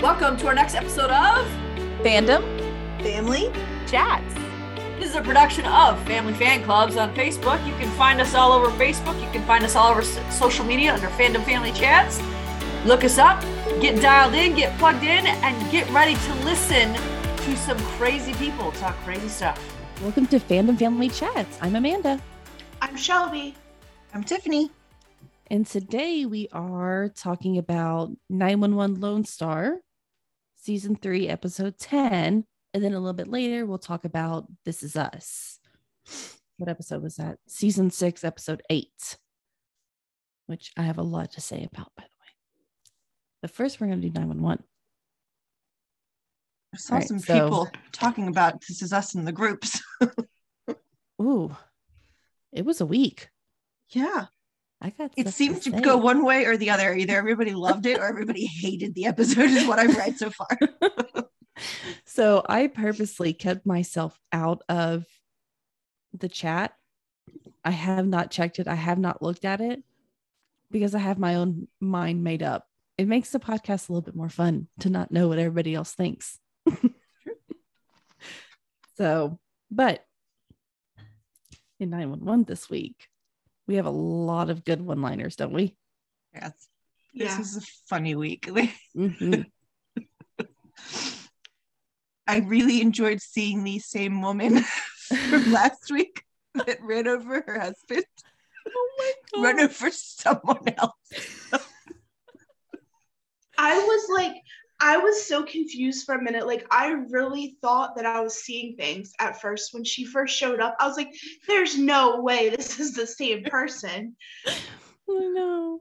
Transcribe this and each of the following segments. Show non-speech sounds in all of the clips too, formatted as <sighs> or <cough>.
Welcome to our next episode of Fandom Family Chats. This is a production of Family Fan Clubs on Facebook. You can find us all over Facebook. You can find us all over social media under Fandom Family Chats. Look us up, get dialed in, get plugged in, and get ready to listen to some crazy people talk crazy stuff. Welcome to Fandom Family Chats. I'm Amanda. I'm Shelby. I'm Tiffany. And today we are talking about 911 Lone Star, season three, episode 10. And then a little bit later, we'll talk about This Is Us. What episode was that? Season six, episode eight, which I have a lot to say about, by the way. But first, we're going to do 911. I saw Right, some so- people talking about this is us in the groups. <laughs> Ooh, it was a week. yeah. I got It stuff seemed to go one way or the other. Either everybody loved it or everybody <laughs> hated the episode, is what I've read so far. <laughs> so I purposely kept myself out of the chat. I have not checked it. I have not looked at it because I have my own mind made up. It makes the podcast a little bit more fun to not know what everybody else thinks. <laughs> so, but in 911 this week, we have a lot of good one liners, don't we? Yes. Yeah. This is a funny week. <laughs> Mhm. I really enjoyed seeing the same woman <laughs> from <laughs> last week that ran over her husband, oh my run over someone else. I was like, I was so confused for a minute. Like, I really thought that I was seeing things at first when she first showed up. I was like, there's no way this is the same person. <laughs> I know.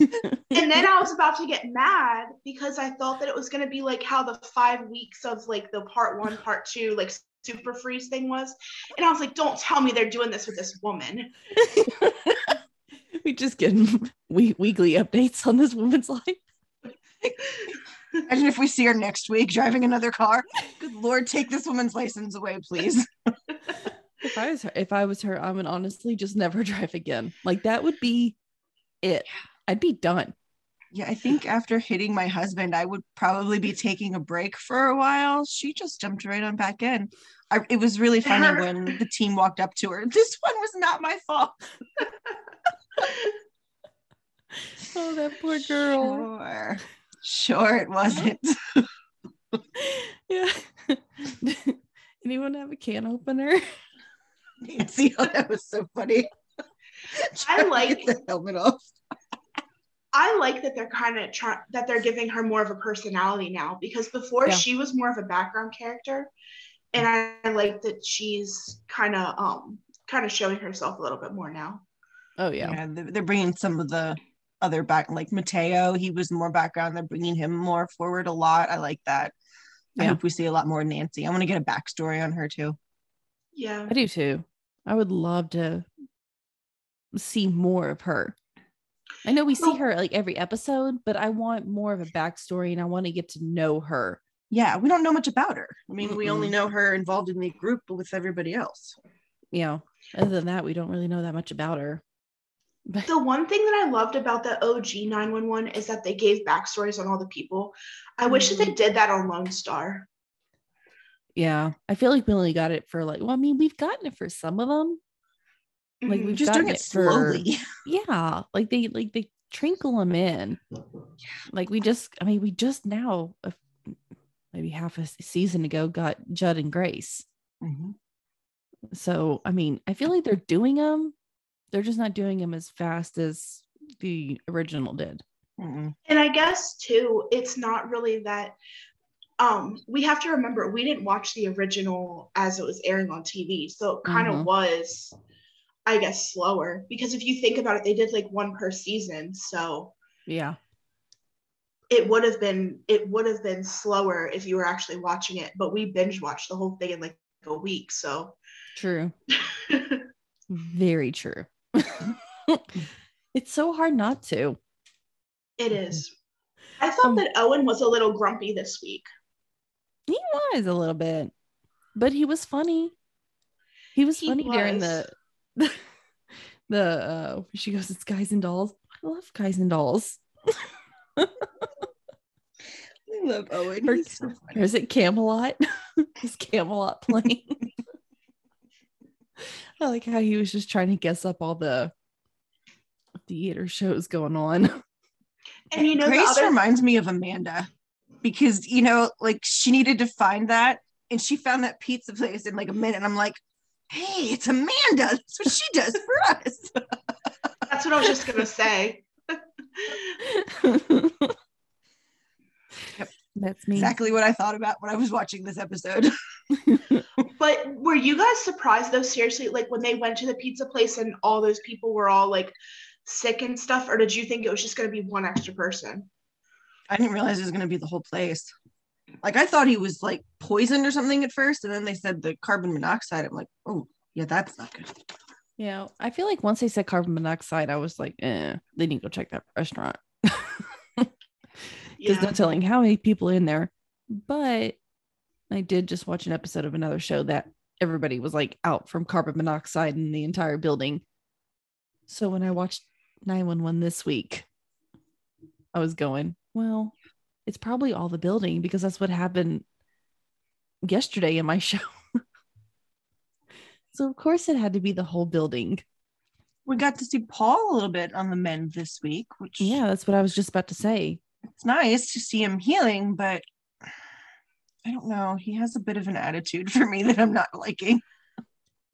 And then <laughs> I was about to get mad because I thought that it was going to be like how the five weeks of like the part one, part two, like super freeze thing was. And I was like, don't tell me they're doing this with this woman. <laughs> we just get we- weekly updates on this woman's life. Imagine if we see her next week driving another car. Good Lord, take this woman's license away, please. <laughs> If I was her, if I was her, I would honestly just never <laughs> drive again. Like that would be it. I'd be done. Yeah, I think after hitting my husband, I would probably be taking a break for a while. She just jumped right on back in. I, it was really <laughs> funny Her- when the team walked up to her. This one was not my fault. Oh, that poor girl. Sure, sure it wasn't. <laughs> Yeah. <laughs> Anyone have a can opener? Nancy, oh, that was so funny. <laughs> I like- the helmet off. I like that they're kind of trying that they're giving her more of a personality now because before Yeah. she was more of a background character, and I, I like that she's kind of um kind of showing herself a little bit more now. Oh yeah. Yeah, they're, they're bringing some of the other back, like Mateo. He was more background. They're bringing him more forward a lot. I like that. I hope we see a lot more Nancy. I want to get a backstory on her too. Yeah, I do too. I would love to see more of her. I know we see her like every episode, but I want more of a backstory and I want to get to know her. Yeah, we don't know much about her. I mean, we only know her involved in the group with everybody else. You know, other than that, we don't really know that much about her. But the one thing that I loved about the OG 911 is that they gave backstories on all the people. I wish that they did that on Lone Star. yeah, I feel like we only got it for like, well, I mean, we've gotten it for some of them. Like Mhm. we've Just gotten doing it it for slowly. <laughs> yeah, like they like they trinkle them in. Like we just, I mean, we just now, uh, maybe half a season ago, got Judd and Grace. Mhm. So I mean, I feel like they're doing them. They're just not doing them as fast as the original did. Mm-mm. And I guess too, it's not really that um we have to remember we didn't watch the original as it was airing on TV. So it kind of Mhm. was I guess slower because if you think about it, they did like one per season. So Yeah. it would have been it would have been slower if you were actually watching it, but we binge watched the whole thing in like a week. So True. <laughs> Very true. <laughs> it's so hard not to. it is. I thought Um, that Owen was a little grumpy this week. He was a little bit, but he was funny. He was He funny during was. the <laughs> the uh she goes, It's guys and dolls. I love guys and dolls. <laughs> I love Owen. Or- He's so funny. Or is it Camelot? is Camelot playing? I like how he was just trying to guess up all the theater shows going on. <laughs> And you know, Grace other reminds me of Amanda because you know, like she needed to find that, and she found that pizza place in like a minute. And I'm like, hey, it's Amanda. That's what she does for us. <laughs> that's what I was just gonna say. <laughs> That's me. exactly what I thought about when I was watching this episode. But were you guys surprised though, seriously, like when they went to the pizza place and all those people were all like sick and stuff, or did you think it was just gonna be one extra person? I didn't realize it was going to be the whole place. Like I thought he was like poisoned or something at first, and then they said the carbon monoxide. I'm like, oh yeah, that's not good. Yeah, I feel like once they said carbon monoxide, I was like, eh, they need to go check that restaurant. <laughs> There's Yeah. no telling how many people in there. But I did just watch an episode of another show that everybody was like out from carbon monoxide in the entire building. So when I watched 911 this week, I was going, well, it's probably all the building because that's what happened yesterday in my <laughs> show. so of course it had to be the whole building. We got to see Paul a little bit on the mend this week, which Yeah, that's what I was just about to say. it's nice to see him healing, but I don't know. He has a bit of an attitude for me that I'm not liking.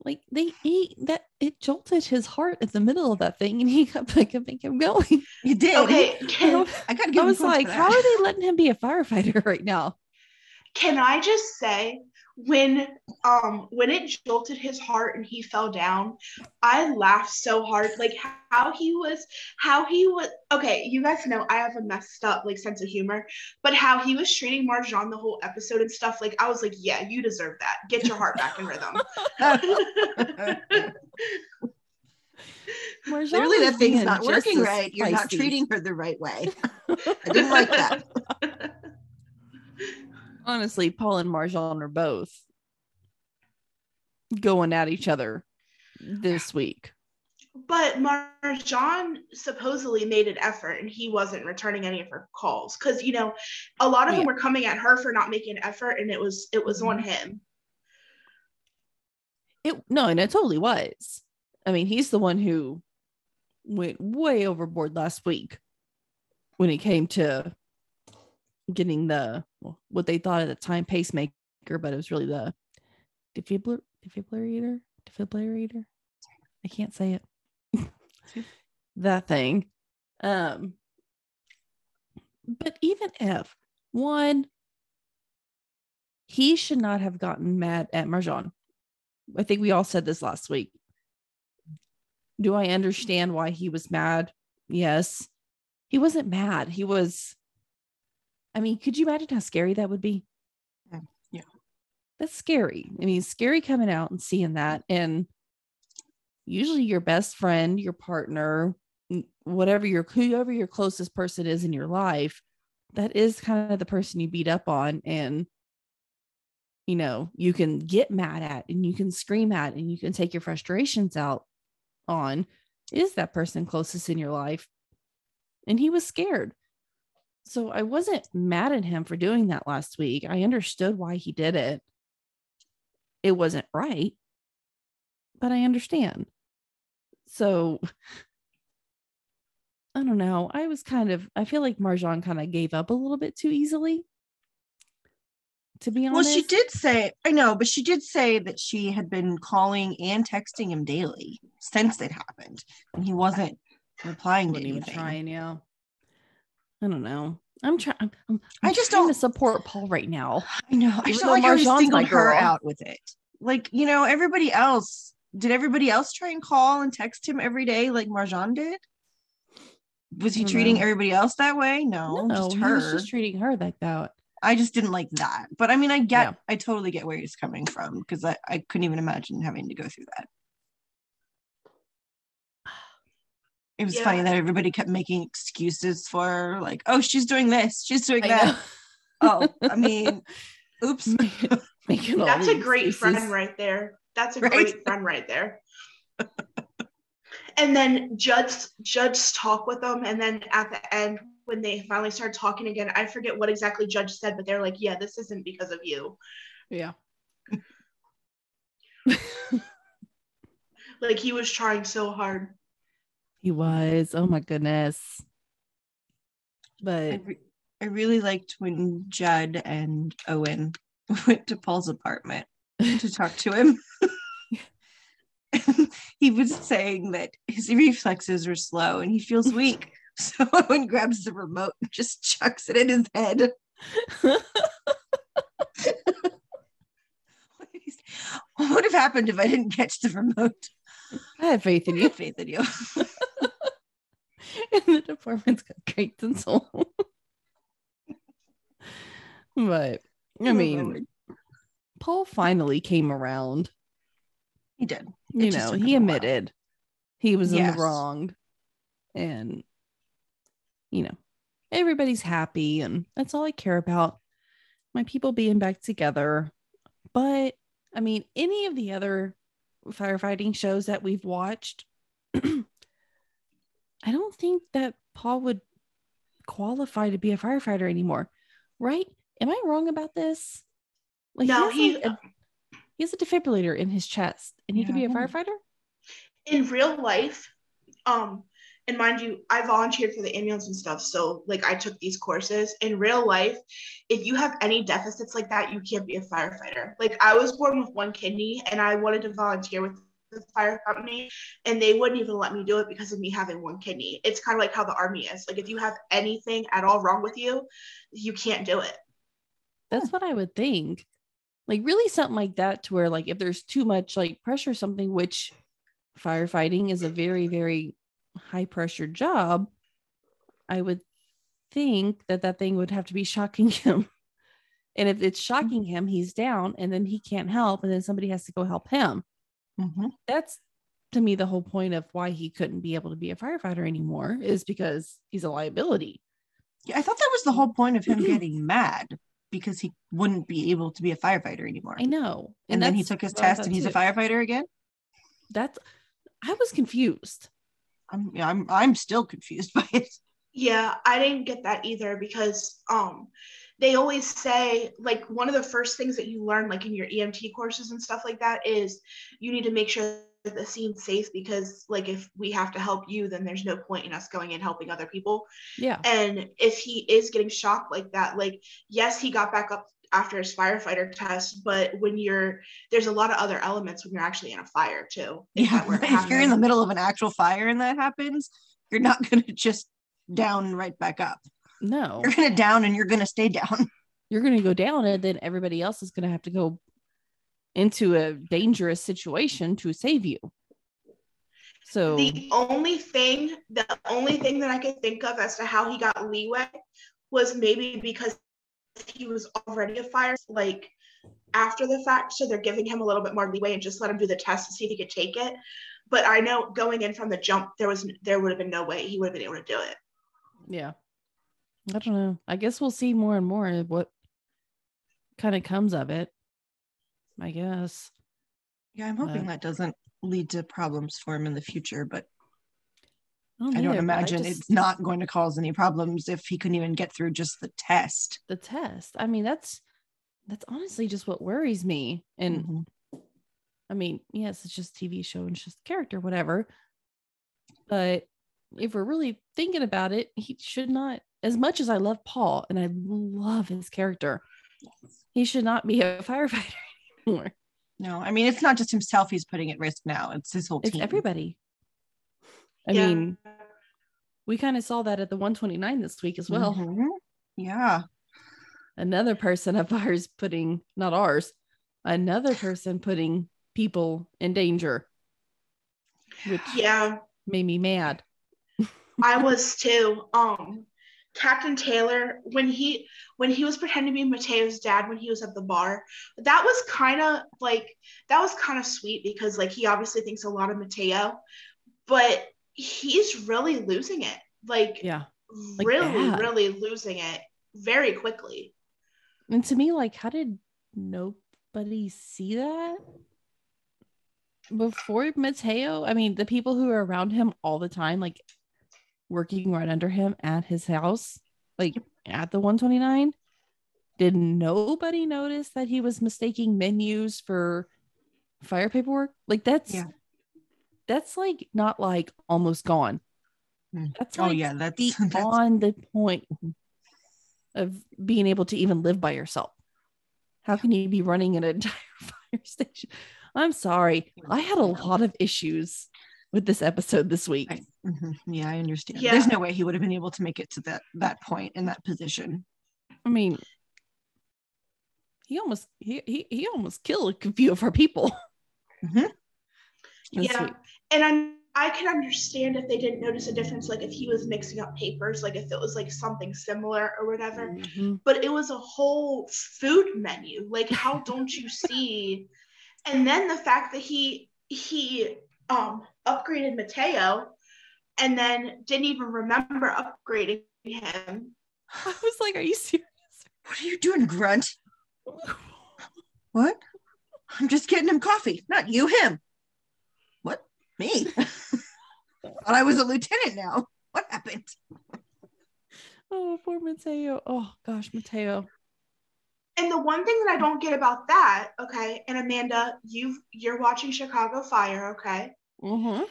Like they he that it jolted his heart at the middle of that thing and he kept like make him going. He did. Okay, I, can, I gotta I was like, how are they letting him be a firefighter <laughs> right now? can I just say when um when it jolted his heart and he fell down, I laughed so hard. Like how he was how he was okay, you guys know I have a messed up like sense of humor, but how he was treating Marjan the whole episode and stuff, like I was like, yeah, you deserve that. Get your heart back in rhythm. <laughs> Marjan Clearly, was that thing's not working right. You're not treating her the right way. <laughs> I didn't like that. <laughs> Honestly, Paul and Marjan are both going at each other this week. But Marjan supposedly made an effort and he wasn't returning any of her calls. Cause you know, a lot of them were coming at her for not making an effort and it was it was on mm-hmm. him. It no, and it totally was. I mean, he's the one who went way overboard last week when it came to getting the what they thought at the time pacemaker, but it was really the defibrillar defibrillator defibrillator. I can't say it. <laughs> that thing. Um, but even if one, he should not have gotten mad at Marjan. I think we all said this last week. Do I understand why he was mad? Yes. He wasn't mad. He was, I mean, could you imagine how scary that would be? Yeah. That's scary. I mean, scary coming out and seeing that. And usually your best friend, your partner, whatever your whoever your closest person is in your life, that is kind of the person you beat up on and you know, you can get mad at and you can scream at and you can take your frustrations out on is that person closest in your life. And he was scared. So I wasn't mad at him for doing that last week. I understood why he did it. It wasn't right, but I understand. So <sighs> I don't know. I was kind of, I feel like Marjan kind of gave up a little bit too easily. To be honest. Well, she did say, I know, but she did say that she had been calling and texting him daily since it happened, and he wasn't replying to even anything. trying. Yeah. I don't know. I'm trying. I'm, I'm, I just trying don't- to support Paul right now. I know. I just don't like how he Marjan's singled her out with it. Like, you know, everybody else, did everybody else try and call and text him every day like Marjan did? Was he treating know. everybody else that way? No, no, just he her. was just treating her like that. I just didn't like that. But I mean, I get, Yeah. I totally get where he's coming from because I, I couldn't even imagine having to go through that. It was funny that everybody kept making excuses for her, like, oh, she's doing this, she's doing I that. know. <laughs> Oh, I mean, <laughs> oops. Making That's a great excuses. friend right there. That's a Right? great friend right there. <laughs> and then Judge Judd's talk with them, and then at the end when they finally start talking again, I forget what exactly Judge said, but they're like, "Yeah, this isn't because of you." Yeah. Like he was trying so hard. He was. Oh my goodness. I, But re- I really liked when Judd and Owen <laughs> went to Paul's apartment to <laughs> talk to him. <laughs> he was saying that his reflexes are slow and he feels weak. So Owen grabs the remote and just chucks it in his head. what would have happened if I didn't catch the remote? I have faith in I you. have faith in you. <laughs> and the department's got great tinsel. but I oh, mean, Paul finally came around. he did. You It just know, he him a while. admitted he was in the wrong. And, you know, everybody's happy. And that's all I care about. My people being back together. But I mean, any of the other firefighting shows that we've watched, <clears throat> I don't think that Paul would qualify to be a firefighter anymore. Right? Am I wrong about this? Like No, he, has, he- like, a, he has a defibrillator in his chest and he could be a firefighter? in real life, um, and mind you, I volunteered for the ambulance and stuff, so like I took these courses. In real life, if you have any deficits like that, you can't be a firefighter. Like I was born with one kidney, and I wanted to volunteer with the fire company, and they wouldn't even let me do it because of me having one kidney. It's kind of like how the army is. Like if you have anything at all wrong with you, you can't do it. That's what I would think. Like really something like that to where like if there's too much like pressure something, which firefighting is a very, very high pressure job, I would think that that thing would have to be shocking <laughs> him. And if it's shocking him, he's down and then he can't help and then somebody has to go help him. Mhm. That's to me the whole point of why he couldn't be able to be a firefighter anymore is because he's a liability. Yeah, I thought that was the whole point of him getting mad because he wouldn't be able to be a firefighter anymore. I know. and then he took his test and he's a firefighter again. That's I was confused. I'm yeah, I'm I'm still confused <laughs> by it. Yeah, I didn't get that either because um they always say like one of the first things that you learn like in your EMT courses and stuff like that is you need to make sure that the scene's safe because like if we have to help you then there's no point in us going and helping other people. Yeah. And if he is getting shocked like that like yes he got back up after his firefighter test but when you're there's a lot of other elements when you're actually in a fire too. if Yeah, that if you're in the middle of an actual fire and that happens, you're not <laughs> gonna just down right back up. No. You're gonna down and you're gonna stay down. <laughs> You're going to go down and then everybody else is going to have to go into a dangerous situation to save you. So The only thing, the only thing that I could think of as to how he got leeway was maybe because he was already a fire, like after the fact. So they're giving him a little bit more leeway and just let him do the test to see if he could take it. But I know going in from the jump, there was there would have been no way he would have been able to do it. yeah. I don't know. I guess we'll see more and more of what kind of comes of it. I guess. Yeah, I'm hoping Uh, that doesn't lead to problems for him in the future, but I don't imagine just- it's not going to cause any problems if he couldn't even get through just the test. the test. I mean, that's that's honestly just what worries me. And Mhm. I mean, yes, it's just TV show and it's just character, whatever. But if we're really thinking about it, he should not, as much as I love Paul and I love his character, he should not be a <laughs> firefighter anymore. No, I mean it's not just himself he's putting at risk now; it's his whole It's team. everybody. I Yeah. mean, we kind of saw that at the 129 this week as well. Mhm. Yeah, Another person of ours putting, not ours, another person putting people in danger, which Yeah, made me mad. <laughs> I was too. Um, Captain Taylor, when he when he was pretending to be Mateo's dad when he was at the bar, that was kind of like that was kind of sweet because like he obviously thinks a lot of Mateo, but he's really losing it. Like Yeah. Like really, bad. really losing it very quickly. And to me, like, how did nobody see that before Mateo? I mean, the people who are around him all the time, like, working right under him at his house, like at the 129. Did nobody notice that he was mistaking menus for fire paperwork? Like that's Yeah. That's like not like almost gone. Mm. That's Oh yeah, that's, <laughs> the that's on the point of being able to even live by yourself. How can you be running an <laughs> entire fire station? I'm sorry. I had a lot of issues with this episode this week. I- mhm, yeah, I understand. Yeah. There's no way he would have been able to make it to that that point in that position. I mean, he almost he he, he almost killed a few of our people. <laughs> Mhm. Yeah. week. And I'm I can understand if they didn't notice a difference, like if he was mixing up papers, like if it was like something similar or whatever. Mhm. But it was a whole food menu. Like, how <laughs> don't you see? And then the fact that he he um upgraded Mateo and then didn't even remember upgrading him. <laughs> I was like, "Are you serious?" What are you doing, Grunt? <laughs> What? I'm just getting him coffee, not you, him. What? Me? Thought I was a lieutenant now. What happened? Oh, poor Mateo. Oh gosh, Mateo. And the one thing that I don't get about that, okay, and Amanda, you've you're watching Chicago Fire, okay? Mm-hmm.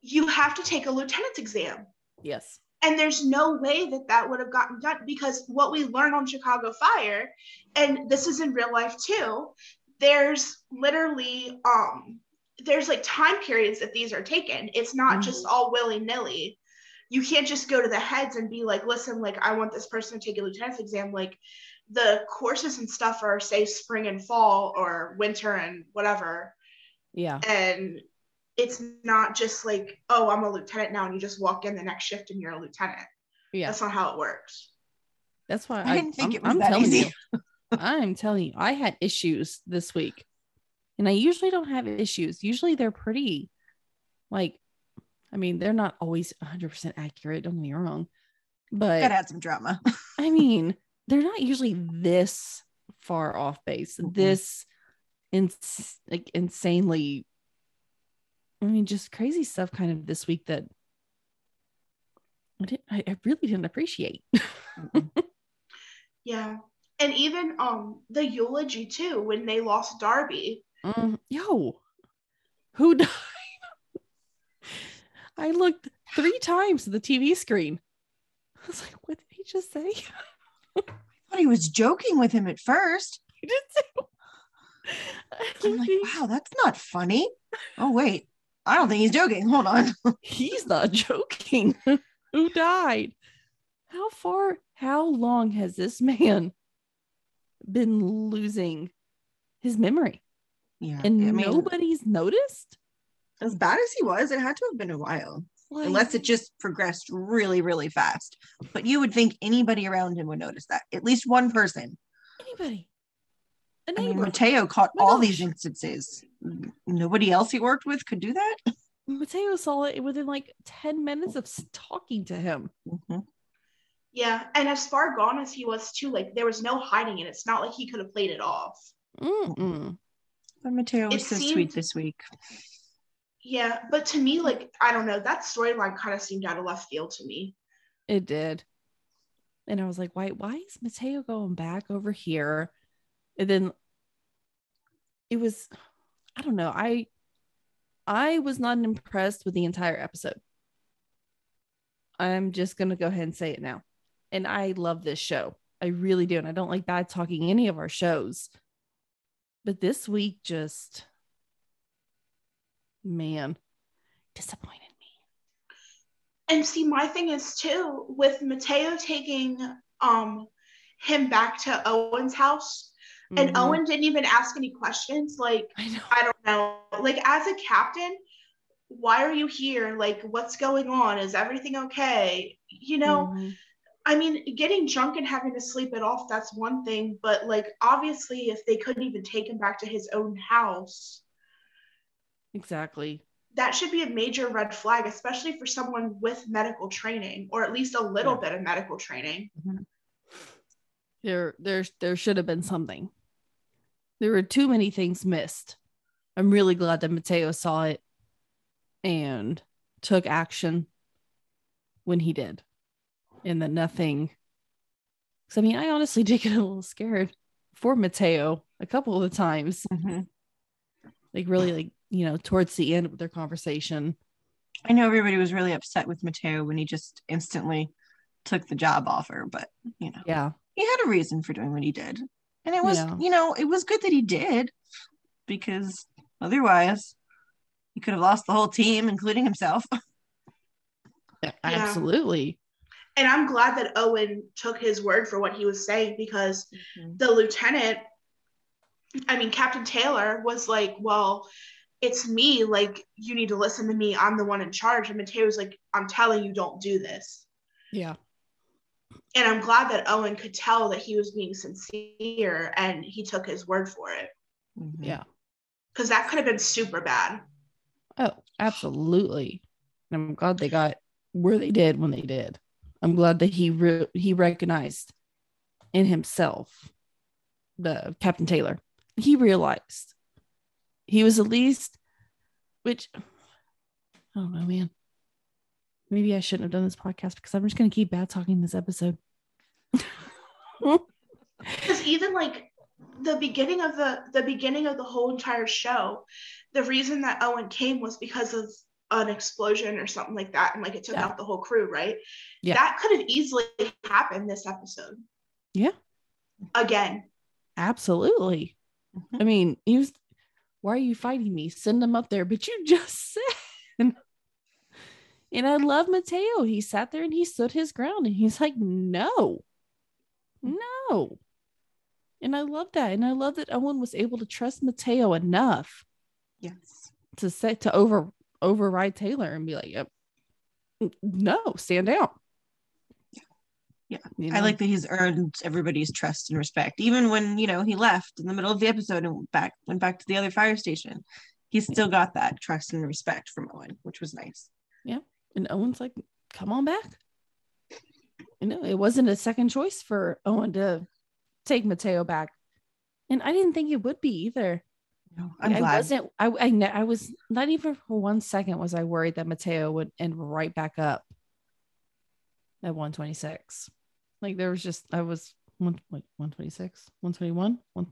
You have to take a lieutenant's exam. Yes. And there's no way that that would have gotten done because what we learn on Chicago Fire, and this is in real life too, there's literally um there's like time periods that these are taken. It's not just mm-hmm. all willy nilly. You can't just go to the heads and be like, listen, like I want this person to take a lieutenant's exam. Like the courses and stuff are say spring and fall or winter and whatever Yeah. and it's not just like oh i'm a lieutenant now and you just walk in the next shift and you're a lieutenant Yeah. that's not how it works That's why I I, didn't think I'm, it was I'm that telling easy. you. I'm telling you, I had issues this week. And I usually don't have issues. Usually they're pretty like I mean, they're not always 100% accurate, don't get me wrong. But Gotta add some drama. <laughs> I mean, they're not usually this far off base, Mhm. this ins- like insanely I mean, just crazy stuff kind of this week that I, didn't, I, I really didn't appreciate. <laughs> yeah and even um the eulogy too when they lost darby Mm, yo, who died? <laughs> I looked three times at the TV screen. I was like, what did he just say? <laughs> I thought he was joking with him at first. He did say. I'm like, <laughs> wow, that's not funny. Oh, wait. I don't think he's joking. Hold on. He's not joking. who died? How far, how long has this man been losing his memory? Yeah. And I mean, nobody's noticed? as bad as he was, it had to have been a while. Like, Unless it just progressed really, really fast. But you would think anybody around him would notice that. At least one person. anybody. A I mean, neighbor. Mateo caught My all these instances. Nobody else he worked with could do that. Mateo saw it within like 10 minutes of talking to him. Mhm. yeah and as far gone as he was too like there was no hiding it it's not like he could have played it off Mm-mm. But Mateo was It so seemed- sweet this week. yeah but to me like i don't know that storyline kind of seemed out of left field to me It did. And I was like, why, why is Mateo going back over here? And then it was, I don't know. I I was not impressed with the entire episode. I'm just gonna go ahead and say it now. And I love this show. I really do. And I don't like bad talking any of our shows. But this week just man, disappointed me. and see my thing is too with mateo taking um him back to owen's house and Mhm. owen didn't even ask any questions like I. I don't know. Like as a captain, why are you here? Like what's going on? Is everything okay? You know, Mhm. I mean, getting drunk and having to sleep it off, that's one thing, but like obviously if they couldn't even take him back to his own house, Exactly. that should be a major red flag, especially for someone with medical training or at least a little Yeah. bit of medical training. Mm-hmm. there there there should have been something there were too many things missed i'm really glad that mateo saw it and took action when he did, and that nothing. Because I mean, I honestly <laughs> did get a little scared for Mateo a couple of the times, Mhm. like really, like you know, towards the end of their conversation. I know everybody was really upset with Mateo when he just instantly took the job offer, but you know, Yeah, he had a reason for doing what he did. And it was, Yeah. you know, it was good that he did because otherwise he could have lost the whole team, including himself. <laughs> absolutely. And I'm glad that Owen took his word for what he was saying because the lieutenant, I mean, Captain Taylor was like, well, it's me. Like, you need to listen to me. I'm the one in charge. And Mateo was like, I'm telling you, don't do this. Yeah, And I'm glad that Owen could tell that he was being sincere and he took his word for it Mhm. yeah. because that could have been super bad. Oh, absolutely. And I'm glad they got where they did when they did. I'm glad that he re- he recognized in himself the Captain Taylor. He realized he was at least, which don't know, man. Maybe I shouldn't have done this podcast because I'm just going to keep bad talking this episode. <laughs> Because even like the beginning of the the beginning of the whole entire show, the reason that Owen came was because of an explosion or something like that, and like it took Yeah. out the whole crew, right? Yeah. That could have easily happened this episode. Yeah. Again. Absolutely. Mhm. I mean, you why are you fighting me? Send them up there. <laughs> But you just said. <laughs> And I love Mateo. He sat there and he stood his ground and he's like, no, no. And I love that. And I love that Owen was able to trust Mateo enough Yes. to say to over override Taylor and be like, yep, no, stand down. Yeah. You I like that he's earned everybody's trust and respect. Even when, you know, he left in the middle of the episode and went back went back to the other fire station. He still got that trust and respect from Owen, which was nice. Yeah. And Owen's like, come on back. You know, it wasn't a second choice for Owen to take Mateo back. And I didn't think it would be either. No, I'm I glad. wasn't, I, I, ne- I was not even for one second was I worried that Mateo would end right back up at 126. Like there was just, I was one, like 126, 121. One,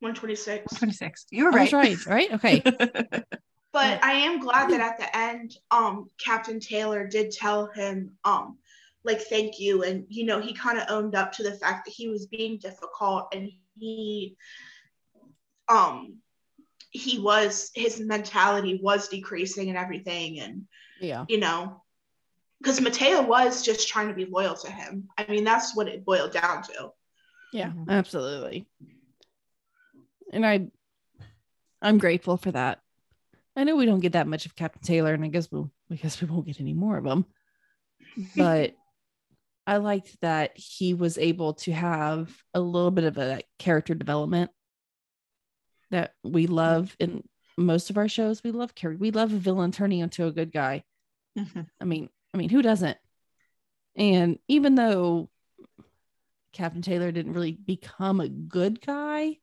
126. 26. You were I was right. right, right? Okay. <laughs> But I am glad that at the end, um, Captain Taylor did tell him, um, like, thank you. And, you know, he kind of owned up to the fact that he was being difficult and he, um, he was, his mentality was decreasing and everything. And, Yeah. you know, because Mateo was just trying to be loyal to him. I mean, that's what it boiled down to. Yeah, Mhm. absolutely. And I I'm grateful for that. I know we don't get that much of Captain Taylor, and I guess we'll I guess we won't get any more of him. <laughs> But I liked that he was able to have a little bit of a character development that we love in most of our shows. We love Carrie. We love a villain turning into a good guy. Mhm. I mean, I mean, who doesn't? And even though Captain Taylor didn't really become a good guy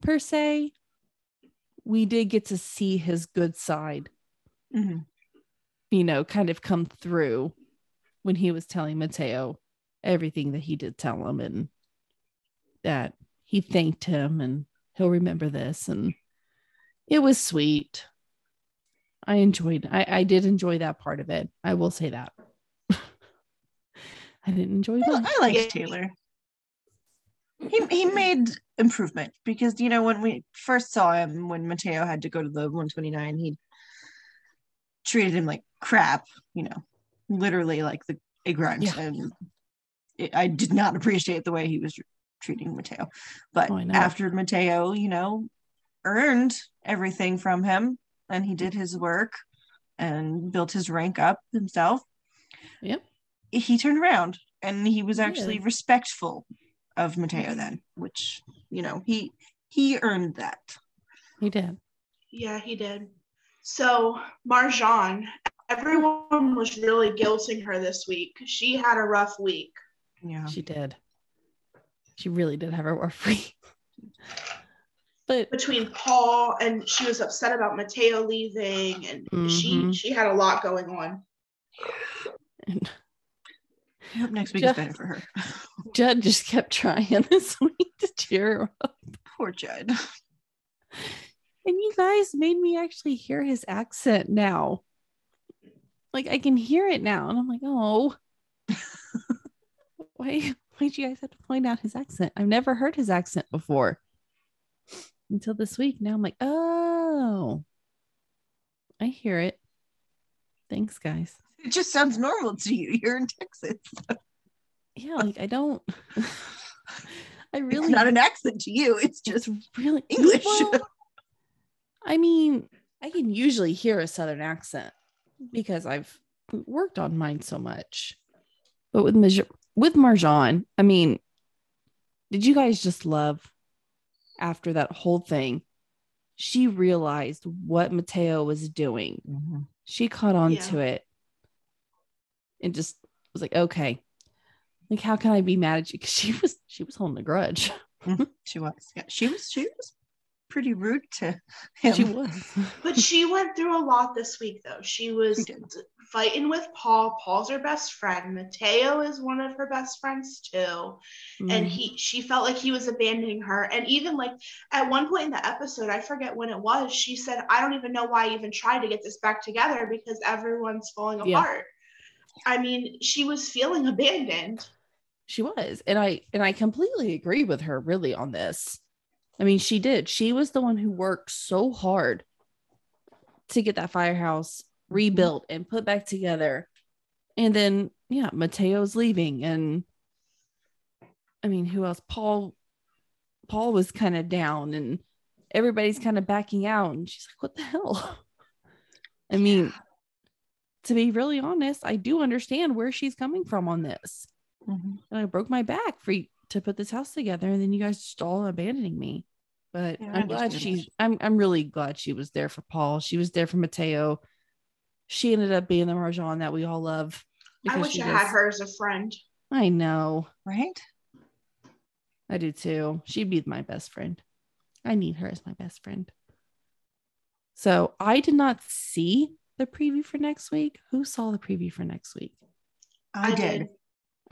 per se, we did get to see his good side, Mhm. you know, kind of come through when he was telling Mateo everything that he did tell him and that he thanked him and he'll remember this. And it was sweet. I enjoyed I, I did enjoy that part of it. I will say that. <laughs> I didn't enjoy I, that. I liked Taylor. He he made improvement because you know when we first saw him when Mateo had to go to the 129, he treated him like crap, you know, literally like the a grunt, Yeah. and it, I did not appreciate the way he was treating Mateo. But Oh, after Mateo, you know, earned everything from him, and he did his work and built his rank up himself. Yep. He turned around and he was actually did. respectful of Mateo then, which you know he he earned that. He did. Yeah, he did. So Marjan, everyone was really guilting her this week. She had a rough week. Yeah. She did. She really did have her rough free. But between Paul and she was upset about Mateo leaving and she Mhm. she had a lot going on. And I hope next week Jeff- is better for her. Judd just kept trying <laughs> this week to cheer her up. Poor Judd. And you guys made me actually hear his accent now. Like I can hear it now. And I'm like, oh. <laughs> Why why'd you guys have to point out his accent? I've never heard his accent before. Until this week. Now I'm like, oh. I hear it. Thanks, guys. It just sounds normal to you. You're in Texas. Yeah, like I don't I really It's not an accent to you. It's just it's really English. Well, <laughs> I mean, I can usually hear a southern accent because I've worked on mine so much. But with with Marjan, I mean, did you guys just love after that whole thing? She realized what Mateo was doing. Mm-hmm. She caught on Yeah. to it and just was like, okay, like how can I be mad at you? Because she was she was holding a grudge. Mm-hmm. <laughs> she was. Yeah, she was. She was pretty rude to <laughs> him. She was. <laughs> But she went through a lot this week, though. She was She fighting with Paul. Paul's her best friend. Mateo is one of her best friends too. And Mm. he, she felt like he was abandoning her. And even like at one point in the episode, I forget when it was. She said, "I don't even know why I even tried to get this back together because everyone's falling Yeah. apart." I mean, she was feeling abandoned. she was and i and i completely agree with her really on this i mean she did. She was the one who worked so hard to get that firehouse rebuilt and put back together. And then yeah mateo's leaving and i mean who else? Paul paul was kind of down and everybody's kind of backing out and she's like what the hell? <laughs> I mean to be really honest i do understand where she's coming from on this. Mhm. and I broke my back for you to put this house together, and then you guys just all abandoning me. But Yeah, I I'm glad understand she's. I'm. I'm really glad she was there for Paul. She was there for Mateo. She ended up being the Marjan that we all love. I because wish she I had her as a friend. I know. Right? I do too. She'd be my best friend. I need her as my best friend. So I did not see the preview for next week. Who saw the preview for next week? I, did.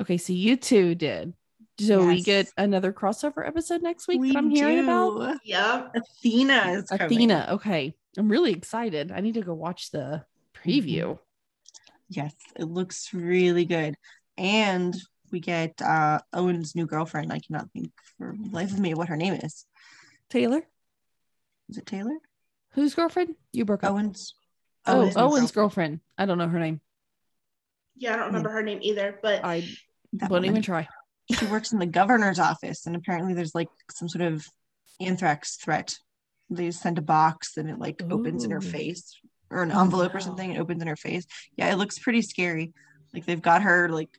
Okay, so you two did. So we get another crossover episode next week We that I'm hearing about. do. Yep. Athena is coming. Athena. Okay. I'm really excited. I need to go watch the preview. Yes, it looks really good. And we get uh Owen's new girlfriend. I cannot think for the life of me what her name is. Taylor, Is it Taylor? whose girlfriend? You broke up. Owen's. oh, Owen's Owen's, new girlfriend. I don't know her name. Yeah, I don't remember her name either, but I That won't woman. even try. She works in the governor's office, and apparently there's like some sort of anthrax threat. They send a box and it like opens in her face, or an Oh, envelope or something. It opens in her face. Yeah, it looks pretty scary. Like they've got her like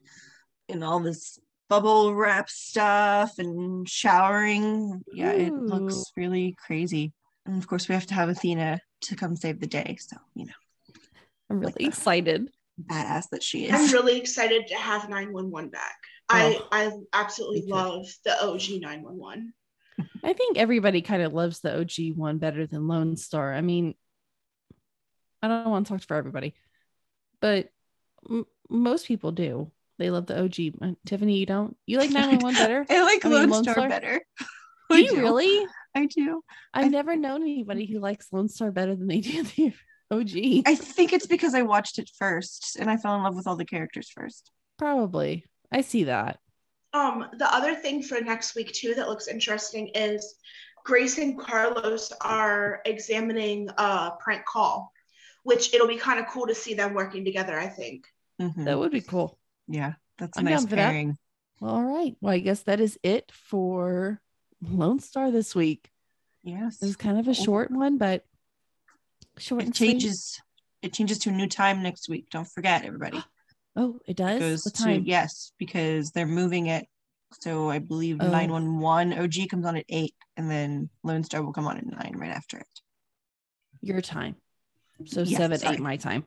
in all this bubble wrap stuff and showering. Yeah, it looks really crazy. And of course, we have to have Athena to come save the day. So you know, I'm really Like excited. badass that she is I'm really excited to have 911 back. I I absolutely love the OG 911. I think everybody kind of loves the OG one better than Lone Star. I mean, I don't want to talk for everybody, but m- most people do. They love the OG. Uh, Tiffany, you don't? You like 911 better? <laughs> I like I mean, Lone, Lone Star, Star? better. <laughs> Do you really? I do. I've I- never known anybody who likes Lone Star better than they do the <laughs> OG. I think it's because I watched it first and I fell in love with all the characters first. Probably. I see that. Um, the other thing for next week too that looks interesting is Grace and Carlos are examining a prank call, which it'll be kind of cool to see them working together. I think. Mhm. That would be cool. Yeah, that's a I'm nice down that. pairing. Well, all right. Well, I guess that is it for Lone Star this week. Yes. It was kind of a short one, but short It and sweet. changes. It changes to a new time next week. Don't forget, everybody. Oh, it It does. goes what to time? yes, because they're moving it. So I believe Oh. nine one one OG comes on at eight, and then Lone Star will come on at nine right after it. Your time. So Yes, seven, sorry. eight my time.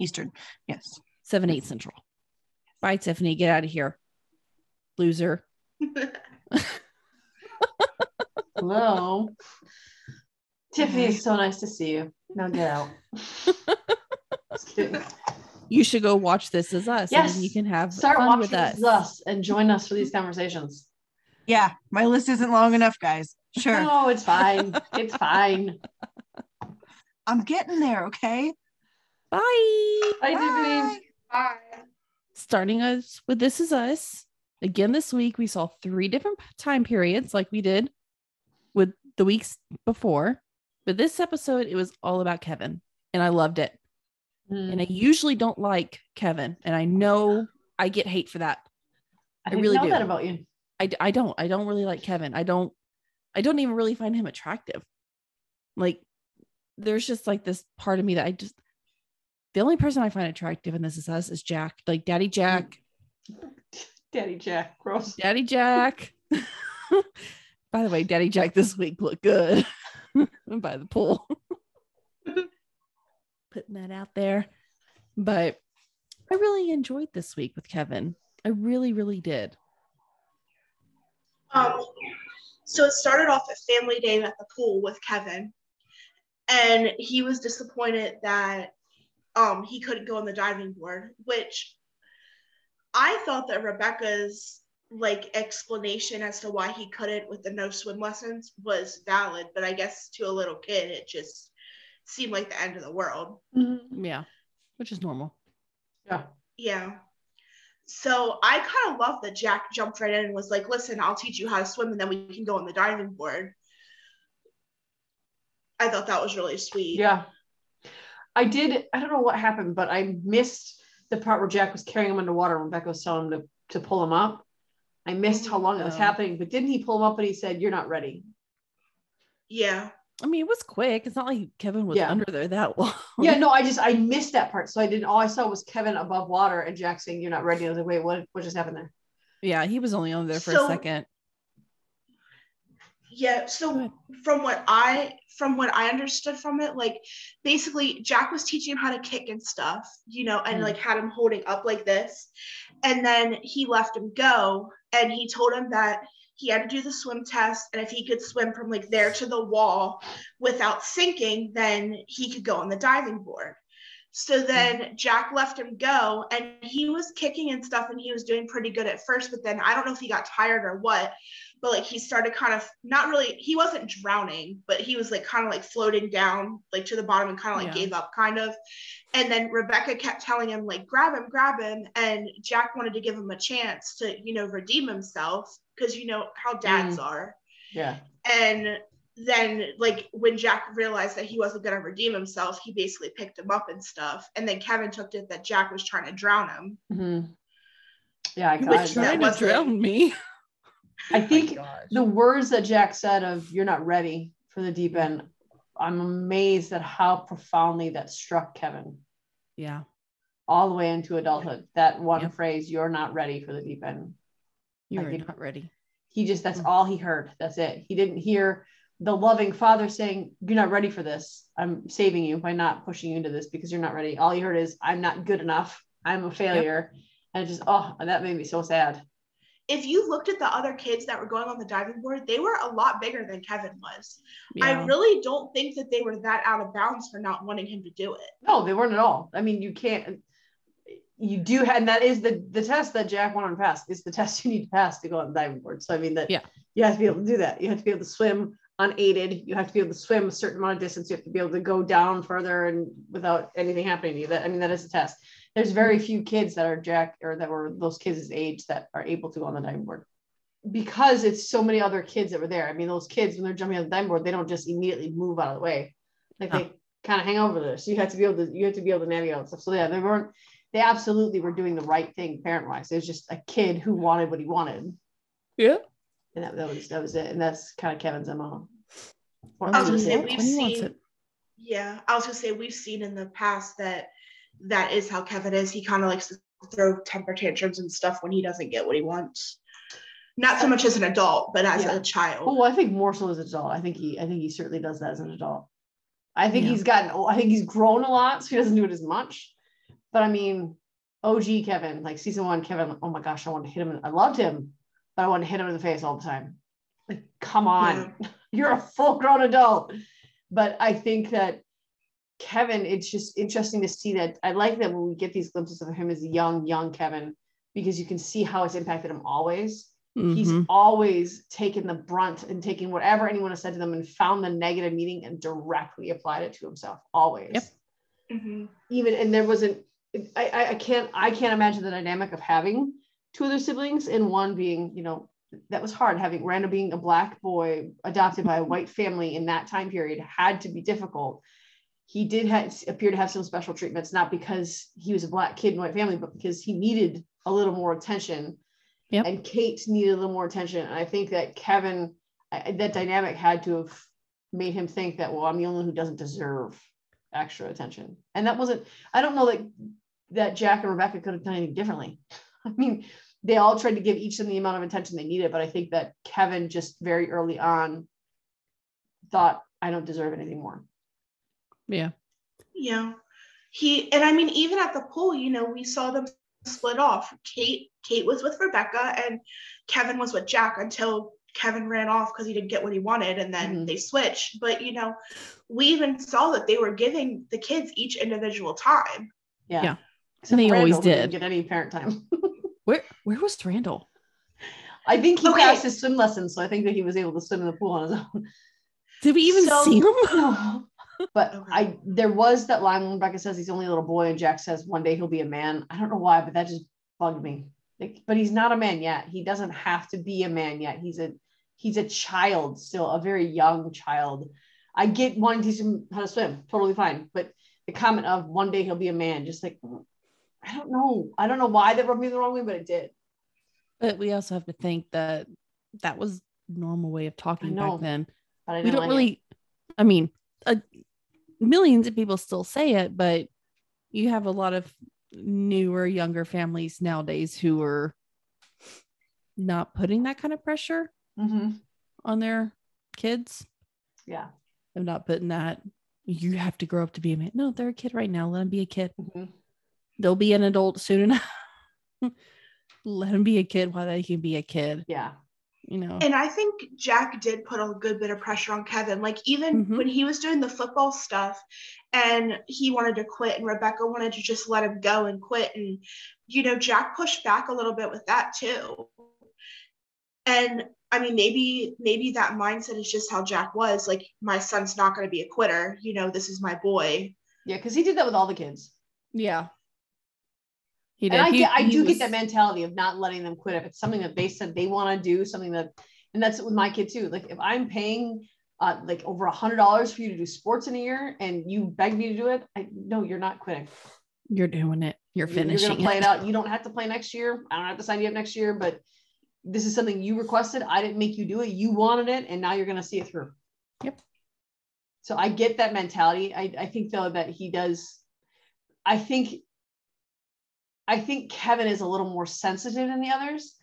Eastern. Yes. Seven, eight central. Bye, Tiffany. Get out of here. Loser. <laughs> Hello. Tiffany, it's so nice to see you. Now get out. Just kidding. you should go watch This Is Us. Yes. And you can have Start fun watching with This us. Is us and join us for these conversations. Yeah, my list isn't long enough, guys. Sure. No, it's fine. it's fine. <laughs> I'm getting there, okay? Bye. Bye, Tiffany. Bye. Starting us with This Is Us. Again, this week we saw three different time periods, like we did with the weeks before. But this episode, it was all about Kevin, and I loved it. Mm. And I usually don't like Kevin, and I know I get hate for that. I, I really know do. that about you. I, I don't I don't really like Kevin. I don't I don't even really find him attractive. Like there's just like this part of me that I just the only person I find attractive in this is us is Jack. Like Daddy Jack, <laughs> Daddy Jack. Gross. Daddy Jack. <laughs> By the way, Daddy Jack this week looked good <laughs> by the pool. Putting that out there. But I really enjoyed this week with Kevin. I really, really did. Um, so it started off at family day at the pool with Kevin, and he was disappointed that um he couldn't go on the diving board, which I thought that Rebecca's like explanation as to why he couldn't with the no swim lessons was valid, but I guess to a little kid it just seemed like the end of the world. Mm-hmm. Yeah, which is normal. Yeah. Yeah. So I kind of love that Jack jumped right in and was like, listen, I'll teach you how to swim and then we can go on the diving board. I thought that was really sweet. Yeah. I did. I don't know what happened, but I missed the part where Jack was carrying him underwater and Rebecca was telling him to, to pull him up. I missed how long it was Oh. happening, but didn't he pull him up and he said, You're not ready? Yeah. I mean, it was quick. It's not like Kevin was Yeah. under there that <laughs> long. Yeah, no, I just I missed that part. So I didn't all I saw was Kevin above water and Jack saying, You're not ready. I was like, wait, what what just happened there? Yeah, he was only on there for So- a second. Yeah. So from what I from what I understood from it, like basically Jack was teaching him how to kick and stuff, you know, and Mm. like had him holding up like this. And then he left him go and he told him that he had to do the swim test and if he could swim from like there to the wall without sinking, then he could go on the diving board. So then Jack left him go and he was kicking and stuff and he was doing pretty good at first, but then I don't know if he got tired or what, but like he started kind of not really he wasn't drowning but he was like kind of like floating down like to the bottom and kind of like Yeah. gave up kind of and then rebecca kept telling him like grab him grab him and jack wanted to give him a chance to you know redeem himself because you know how dads are Yeah. and then like when jack realized that he wasn't going to redeem himself he basically picked him up and stuff and then kevin took it that jack was trying to drown him Mhm. Yeah, I got was it. that trying to drown me. I <laughs> think gosh. the words that Jack said of you're not ready for the deep end, I'm amazed at how profoundly that struck Kevin Yeah. all the way into adulthood. That one Yep. phrase, you're not ready for the deep end. You I are not ready. He just, that's Mm. all he heard. That's it. He didn't hear the loving father saying, You're not ready for this. I'm saving you by not pushing you into this because you're not ready. All he heard is, I'm not good enough. I'm a failure. And it just, oh, that made me so sad. if you looked at the other kids that were going on the diving board they were a lot bigger than kevin was I really don't think that they were that out of bounds for not wanting him to do it. No, they weren't at all. I mean, you can't. You do, have, and that is the the test that Jack wanted to pass. Is the test you need to pass to go on the diving board. So I mean that Yeah. you have to be able to do that. You have to be able to swim unaided. You have to be able to swim a certain amount of distance. You have to be able to go down further and without anything happening to you. That I mean, that is a test. There's very mm-hmm. few kids that are Jack or that were those kids' age that are able to go on the diving board because it's so many other kids that were there. I mean, those kids when they're jumping on the diving board, they don't just immediately move out of the way. Like No. they kind of hang over there. So you have to be able to you have to be able to navigate all that stuff. So yeah, they weren't they absolutely were doing the right thing parent wise. It was just a kid who wanted what he wanted. Yeah. And that, that was that was it. And that's kind of Kevin's MO. Or- I was gonna say, he we've wants seen- Yeah, I was gonna say we've seen in the past that that is how Kevin is. He kind of likes to throw temper tantrums and stuff when he doesn't get what he wants. Not so much as an adult, but as Yeah. a child. Oh, I think more so as an adult. I think he I think he certainly does that as an adult. I think Yeah. he's gotten I think he's grown a lot, so he doesn't do it as much. But I mean, OG Kevin, like season one, Kevin, oh my gosh, I wanted to hit him. I loved him, but I wanted to hit him in the face all the time. Like, come on, <laughs> you're a full grown adult. But I think that Kevin, it's just interesting to see that. I like that when we get these glimpses of him as young, young Kevin, because you can see how it's impacted him always. He's Mhm. always taken the brunt and taking whatever anyone has said to them and found the negative meaning and directly applied it to himself. Always. Yep. Mhm. Even and there wasn't. I, I I can't I can't imagine the dynamic of having two other siblings and one being you know that was hard having Randall being a black boy adopted by a mm-hmm. white family in that time period had to be difficult. He did ha- appear to have some special treatments, not because he was a black kid in a white family, but because he needed a little more attention. Yep. And Kate needed a little more attention. And I think that Kevin, I- that dynamic had to have made him think that, well, I'm the only one who doesn't deserve extra attention. And that wasn't, I don't know that that Jack and Rebecca could have done anything differently. <laughs> I mean, they all tried to give each of them the amount of attention they needed, but I think that Kevin just very early on thought, I don't deserve anything more. Yeah. Yeah. He and I mean even at the pool, you know, we saw them split off. Kate Kate was with Rebecca and Kevin was with Jack until Kevin ran off because he didn't get what he wanted and then Mhm. they switched. But you know, we even saw that they were giving the kids each individual time. Yeah. Yeah. Except And they for always Randall, didn't get any parent time. <laughs> Where where was Randall? I think he Okay. passed his swim lessons, so I think that he was able to swim in the pool on his own. Did we even So- see him? <laughs> but Okay. I there was that line when Rebecca says he's only a little boy and Jack says one day he'll be a man. I don't know why, but that just bugged me. Like, but he's not a man yet. He doesn't have to be a man yet. He's a he's a child still, a very young child. I get wanting to teach him how to swim, totally fine. But the comment of one day he'll be a man, just like I don't know. I don't know why that rubbed me the wrong way, but it did. But we also have to think that that was normal way of talking know, back then. But I We don't like it. really. I mean, uh, millions of people still say it, but you have a lot of newer, younger families nowadays who are not putting that kind of pressure Mhm. on their kids. Yeah. I'm not putting that. You have to grow up to be a man. No, they're a kid right now. Let them be a kid. Mhm. They'll be an adult soon enough. <laughs> Let them be a kid while they can be a kid. Yeah. You know. And I think Jack did put a good bit of pressure on Kevin. Like even Mhm. when he was doing the football stuff and he wanted to quit and Rebecca wanted to just let him go and quit. And, you know, Jack pushed back a little bit with that too. And I mean, maybe, maybe that mindset is just how Jack was. Like, my son's not going to be a quitter. You know, this is my boy. Yeah, because he did that with all the kids. yeah. He and I, He- get, I he do was- get that mentality of not letting them quit if it's something that they said they want to do something that and that's with my kid too. Like if i'm paying uh, like over a hundred dollars for you to do sports in a year and you beg me to do it i no you're not quitting. You're doing it. You're finishing you're gonna play it. it. out. You don't have to play next year. I don't have to sign you up next year but this is something you requested. I didn't make you do it. You wanted it and now you're gonna see it through. Yep. so i get that mentality. I, I think though that he does i think I think Kevin is a little more sensitive than the others.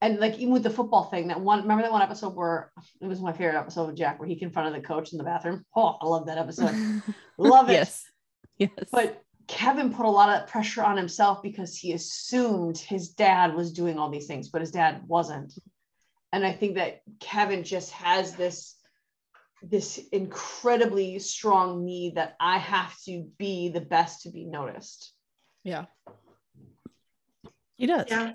And like even with the football thing, that one remember that one episode where it was my favorite episode of Jack where he confronted the coach in the bathroom. <laughs> Oh, I love that episode. <laughs> love it. yes. Yes. But Kevin put a lot of pressure on himself because he assumed his dad was doing all these things, but his dad wasn't. And I think that Kevin just has this this incredibly strong need that I have to be the best to be noticed. yeah. He does. Yeah.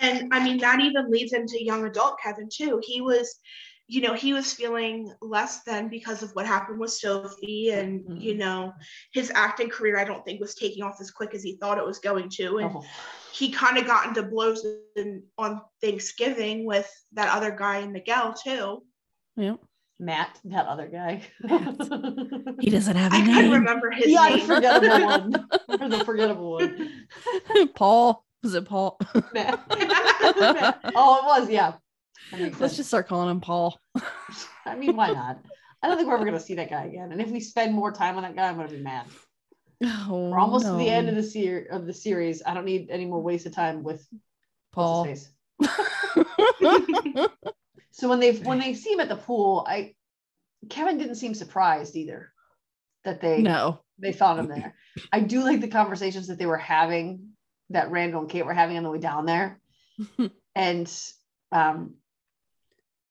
And I mean, that even leads into young adult Kevin, too. He was, you know, he was feeling less than because of what happened with Sophie. And, Mhm. you know, his acting career, I don't think, was taking off as quick as he thought it was going to. And Oh, he kind of got into blows in, on Thanksgiving with that other guy Miguel, too. Yeah. Matt, that other guy. He doesn't have <laughs> a I couldn't remember his the name. unforgettable one. <laughs> The forgettable one. <laughs> Paul. Was it Paul? Matt. oh, it was, yeah. Let's just start calling him Paul. I mean, why not? I don't think we're ever gonna see that guy again. And if we spend more time on that guy, I'm gonna be mad. Oh, We're almost to the end of the ser- of the series. I don't need any more waste of time with Paul. What's his face. So when they when they see him at the pool, I Kevin didn't seem surprised either that they no. they found him there. I do like the conversations that they were having, that Randall and Kate were having on the way down there. <laughs> and um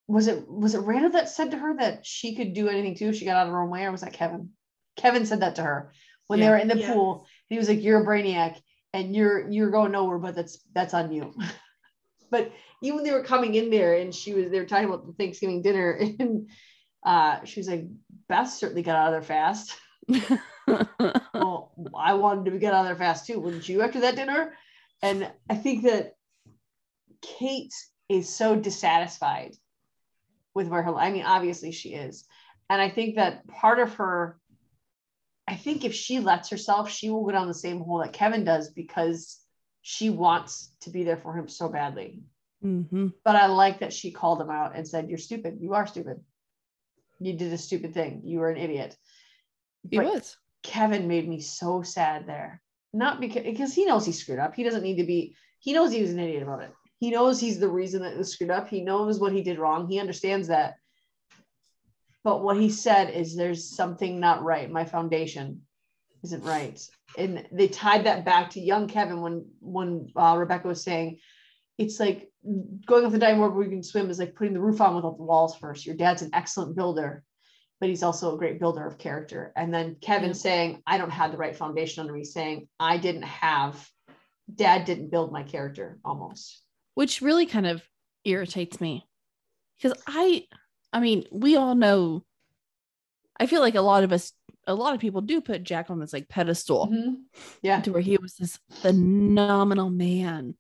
was it was it Randall that said to her that she could do anything too if she got out of her own way, or was that Kevin? Kevin said that to her when they were in the Yeah. pool. He was like, "You're a brainiac, and you're you're going nowhere, but that's that's on you." <laughs> but even when they were coming in there, and she was they were talking about the Thanksgiving dinner, <laughs> and uh, she was like, "Beth certainly got out of there fast." <laughs> well, I wanted to get out of there fast too, wouldn't you? After that dinner, and I think that Kate is so dissatisfied with where her. I mean, obviously she is, and I think that part of her. I think if she lets herself, she will go down the same hole that Kevin does because she wants to be there for him so badly. hmm But I like that she called him out and said, "You're stupid. You are stupid. You did a stupid thing. You were an idiot." He But was. Kevin made me so sad there. Not because because he knows he screwed up. He doesn't need to be. He knows he was an idiot about it. He knows he's the reason that it was screwed up. He knows what he did wrong. He understands that. But what he said is there's something not right. My foundation isn't right. And they tied that back to young Kevin when when uh, Rebecca was saying, it's like going off the diving board where you can swim is like putting the roof on without the walls first. Your dad's an excellent builder, but he's also a great builder of character. And then Kevin Yeah. saying, I don't have the right foundation under me, saying, I didn't have, dad didn't build my character almost. which really kind of irritates me because I, I mean, we all know. I feel like a lot of us, a lot of people do put Jack on this like pedestal Mhm. Yeah. to where he was this phenomenal man,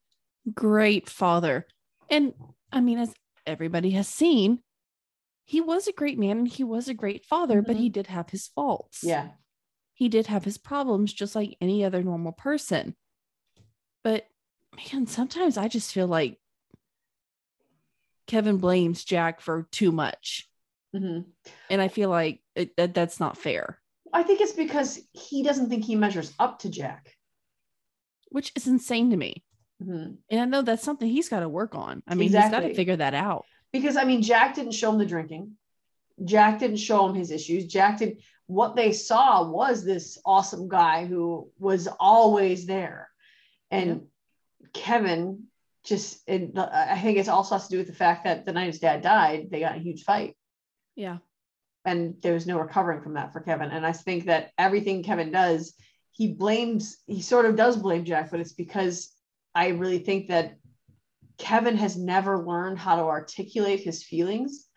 great father, and I mean, as everybody has seen, he was a great man and he was a great father, but he did have his faults. Yeah. he did have his problems just like any other normal person. But man, sometimes I just feel like Kevin blames Jack for too much. Mhm. And I feel like it, that that's not fair, I think it's because he doesn't think he measures up to Jack. which is insane to me. Mhm. And I know that's something he's got to work on. I mean, he's got to figure that out. Because I mean, Jack didn't show him the drinking. Jack didn't show him his issues. Jack did what they saw was this awesome guy who was always there. And Kevin just, and I think it also has to do with the fact that the night his dad died, they got a huge fight. Yeah. And there was no recovering from that for Kevin. And I think that everything Kevin does, he blames, he sort of does blame Jack, but it's because I really think that Kevin has never learned how to articulate his feelings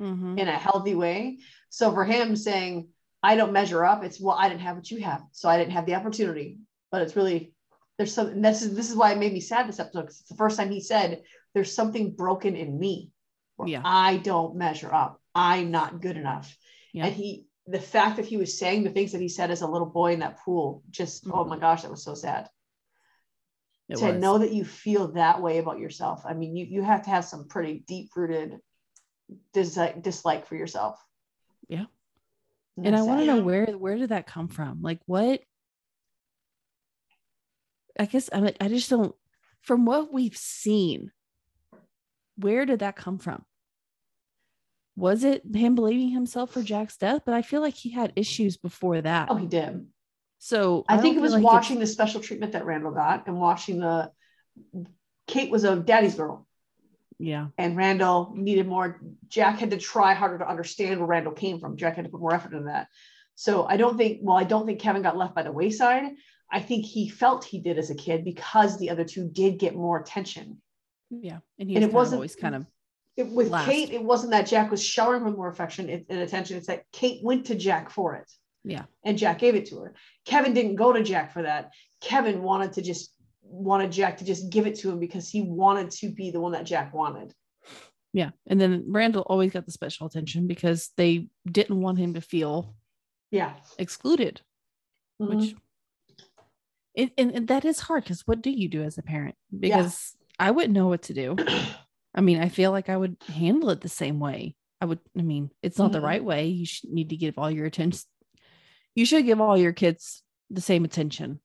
Mhm. in a healthy way. So for him saying, I don't measure up, it's well, I didn't have what you have. So I didn't have the opportunity. But it's really there's some this is this is why it made me sad this episode because it's the first time he said there's something broken in me where Yeah. I don't measure up. I'm not good enough. Yeah. And he the fact that he was saying the things that he said as a little boy in that pool, just oh mm-hmm. my gosh, that was so sad It to was. know that you feel that way about yourself. I mean, you you have to have some pretty deep rooted dislike dislike for yourself. Yeah. And and I want to know where where did that come from? Like what? I guess I'm like I just don't. From what we've seen, where did that come from? Was it him blaming himself for Jack's death? But I feel like he had issues before that. Oh, he did. So I, don't think it was like watching the special treatment that Randall got and watching the Kate was a daddy's girl Yeah, and Randall needed more. Jack had to try harder to understand where Randall came from. Jack had to put more effort in that. So I don't think, well, I don't think Kevin got left by the wayside. I think he felt he did as a kid because the other two did get more attention. yeah, and he And was it wasn't- always kind of It, with Last. Kate, it wasn't that Jack was showering her more affection and attention. It's that Kate went to Jack for it. Yeah. And Jack gave it to her. Kevin didn't go to Jack for that. Kevin wanted to just wanted Jack to just give it to him because he wanted to be the one that Jack wanted. yeah. And then Randall always got the special attention because they didn't want him to feel Yeah. excluded. Mhm. which it, and, and that is hard because what do you do as a parent because i wouldn't know what to do <clears throat> i mean i feel like i would handle it the same way i would i mean it's not the Mhm. right way you should need to give all your attention you should give all your kids the same attention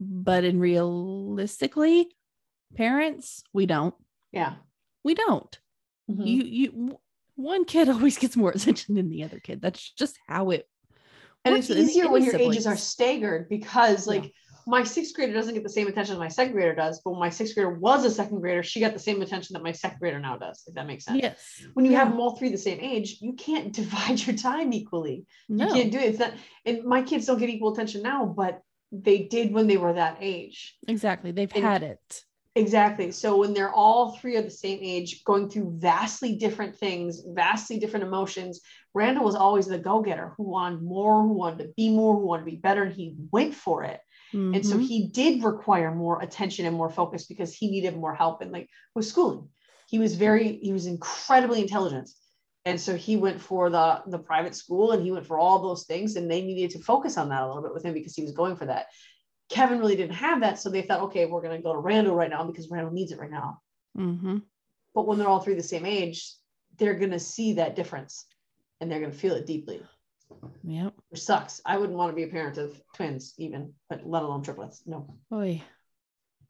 but in realistically parents we don't yeah. we don't Mhm. you you one kid <laughs> always gets more attention than the other kid that's just how it and it's easier when your ages are staggered because Yeah. My sixth grader doesn't get the same attention as my second grader does, but when my sixth grader was a second grader, she got the same attention that my second grader now does, if that makes sense. Yes. When you have them all three the same age, you can't <laughs> divide your time equally. No. You can't do it. It's not, and my kids don't get equal attention now, but they did when they were that age. Exactly. They've And- had it. Exactly. So when they're all three of the same age, going through vastly different things, vastly different emotions, Randall was always the go-getter who wanted more, who wanted to be more, who wanted to be better, and he went for it. And so Mhm. he did require more attention and more focus because he needed more help and like with schooling. He was very, he was incredibly intelligent. And so he went for the the private school and he went for all those things and they needed to focus on that a little bit with him because he was going for that. Kevin really didn't have that. So they thought, okay, we're gonna go to Randall right now because Randall needs it right now. Mhm. But when they're all three the same age, they're gonna see that difference and they're gonna feel it deeply, Yep. which sucks. I wouldn't want to be a parent of twins, even, but let alone triplets. No. Boy.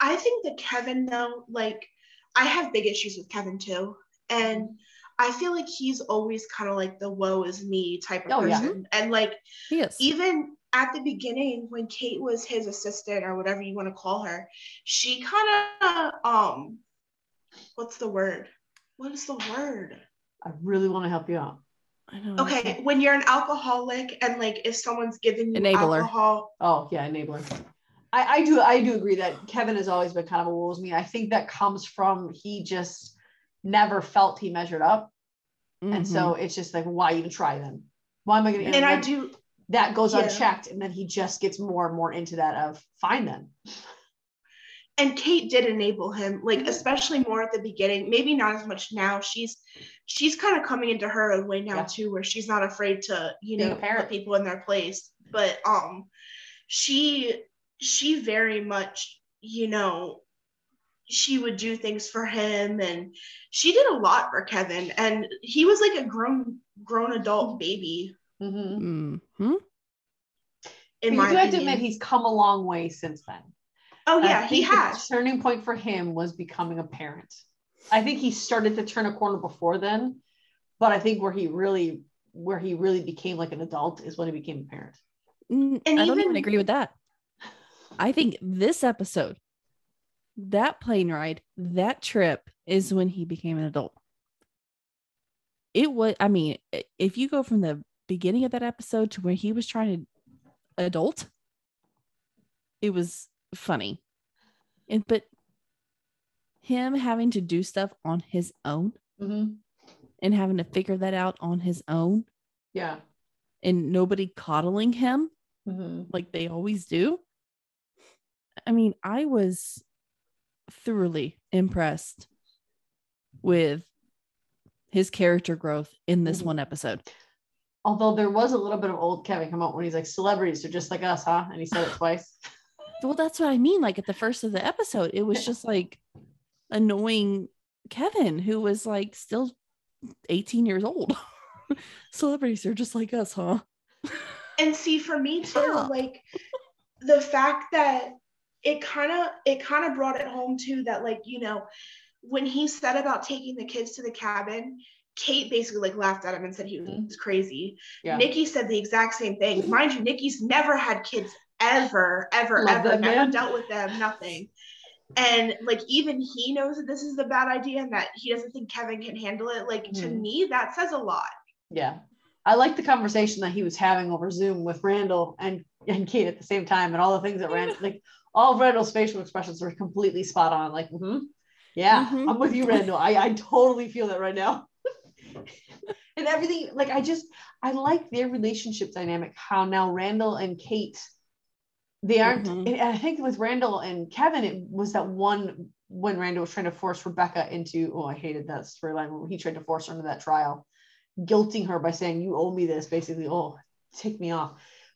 I think that Kevin, though, like, I have big issues with Kevin too. And I feel like he's always kind of like the woe is me type of Oh, yeah. person. And like, Yes. even at the beginning, when Kate was his assistant or whatever you want to call her, she kind of, um, what's the word? What is the word? I really want to help you out. I know. Okay, when you're an alcoholic and like if someone's giving you Enabler. alcohol, Oh yeah, enabler. I, I do I do agree that Kevin has always been kind of a wolves me. I think that comes from he just never felt he measured up, and so mm-hmm. it's just like why even try then? Why am I going to? and I do that goes yeah. unchecked, and then he just gets more and more into that of fine then. And Kate did enable him, like Mhm. especially more at the beginning. Maybe not as much now. She's she's kind of coming into her own way now Yeah. too, where she's not afraid to, you Being know, parent. put people in their place. But um, she she very much, you know, she would do things for him, and she did a lot for Kevin, and he was like a grown grown adult baby Mm-hmm. hmm in you my do have to admit he's come a long way since then. Oh I yeah, he think the has. turning point for him was becoming a parent. I think he started to turn a corner before then, but I think where he really where he really became like an adult is when he became a parent. And I don't even even- agree with that. I think this episode, that plane ride, that trip is when he became an adult. It was, I mean, if you go from the beginning of that episode to where he was trying to adult, it was funny. And but him having to do stuff on his own Mm-hmm. and having to figure that out on his own Yeah. and nobody coddling him Mm-hmm. like they always do. I mean, I was thoroughly impressed with his character growth in this Mhm. one episode. Although there was a little bit of old Kevin come out when he's like, celebrities are just like us, huh? And he said it twice. <laughs> Well, that's what I mean. Like at the first of the episode, it was just like annoying Kevin, who was like still 18 years old. <laughs> Celebrities are just like us, huh? and see for me <laughs> too like the fact that it kind of it kind of brought it home too that like you know when he said about taking the kids to the cabin kate basically like laughed at him and said he was Mhm. crazy Yeah. nicky said the exact same thing mind you nicky's never had kids ever ever Love ever that never man. dealt with them nothing and like even he knows that this is a bad idea and that he doesn't think kevin can handle it like to Mhm. me that says a lot Yeah. I like the conversation that he was having over Zoom with Randall and, and Kate at the same time, and all the things that Randall, <laughs> like all of Randall's facial expressions were completely spot on. Like, mm-hmm. yeah, Mhm. I'm with you, Randall. I, I totally feel that right now. <laughs> and everything, like, I just, I like their relationship dynamic, how now Randall and Kate, they aren't, Mhm. and I think with Randall and Kevin, it was that one when Randall was trying to force Rebecca into, oh, I hated that storyline when he tried to force her into that trial guilting her by saying you owe me this basically oh take me off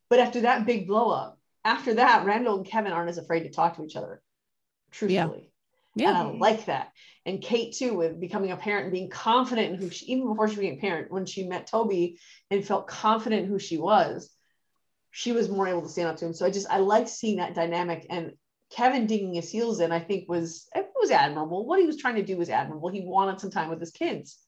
but after that big blow up after that randall and kevin aren't as afraid to talk to each other truthfully Yeah. and i Yeah. like that and kate too with becoming a parent and being confident in who she even before she became a parent when she met toby and felt confident who she was she was more able to stand up to him so i just i like seeing that dynamic and kevin digging his heels in i think was it was admirable what he was trying to do was admirable he wanted some time with his kids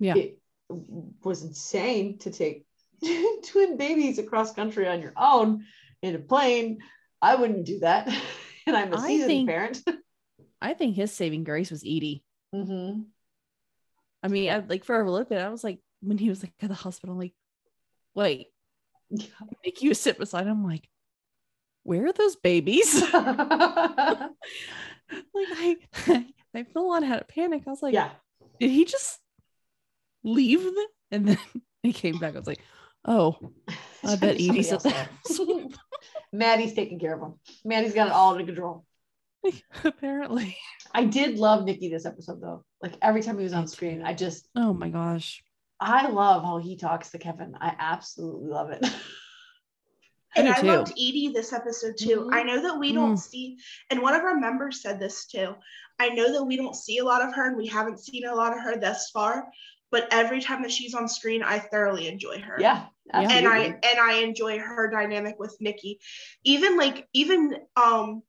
Yeah. it was insane to take <laughs> twin babies across country on your own in a plane I wouldn't do that. <laughs> and I'm a seasoned think- parent. <laughs> I think his saving grace was Edie. Mm-hmm. I mean, I, like for a little bit, I was like, when he was like at the hospital, I'm like, wait, Nicky you sit beside him, I'm like, where are those babies? <laughs> <laughs> like I, <laughs> I full on had a panic. I was like, yeah. did he just leave them? And then he came back. I was like, oh, I bet Edie's at that. there. Maddie's taking care of him. Maddie's got it all under control. Apparently. I did love Nicky this episode though. Like every time he was on screen. I just Oh my gosh. I love how he talks to Kevin. I absolutely love it. <laughs> And do I too. loved Edie this episode too. Mhm. I know that we Mm. don't see, and one of our members said this too. I know that we don't see a lot of her, and we haven't seen a lot of her thus far. But every time that she's on screen, I thoroughly enjoy her. yeah. Yeah. and I and I enjoy her dynamic with Nicky. Even like even um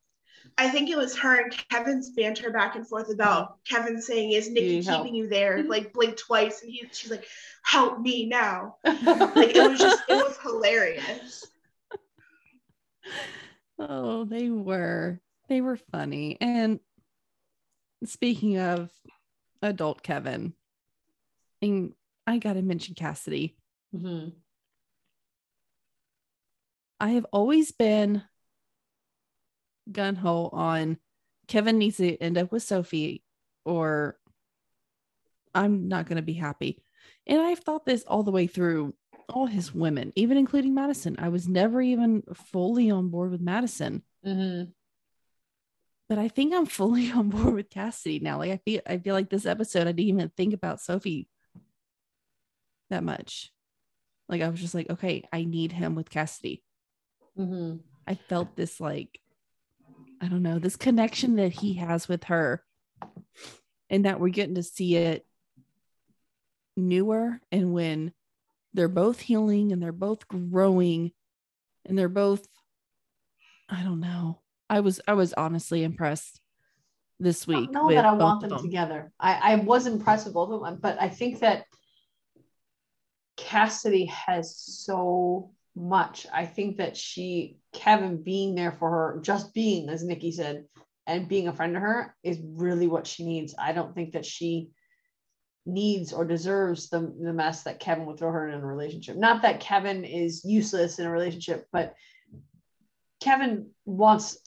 I think it was her and Kevin's banter back and forth about Kevin saying, Is Nicky Need help. keeping you there? Like blink twice and he she's like, Help me now. <laughs> Like it was just it was hilarious. Oh, they were. They were funny. And speaking of adult Kevin, and I gotta mention Cassidy. Mhm. I have always been gun ho on Kevin needs to end up with Sophie or I'm not going to be happy. And I've thought this all the way through all his women, even including Madison. I was never even fully on board with Madison, Mhm. but I think I'm fully <laughs> on board with Cassidy now. Like I feel I feel like this episode I didn't even think about Sophie that much. Like I was just like, okay, I need him with Cassidy. Mhm. I felt this like I don't know, this connection that he has with her and that we're getting to see it newer and when they're both healing and they're both growing and they're both I don't know. I was I was honestly impressed this week. don't know with that I want of them together. I, I was impressed with both of them, but I think that Cassidy has so much. I think that she, Kevin being there for her, just being, as Nicky said, and being a friend to her is really what she needs. I don't think that she needs or deserves the, the mess that Kevin would throw her in a relationship. Not that Kevin is useless in a relationship, but Kevin wants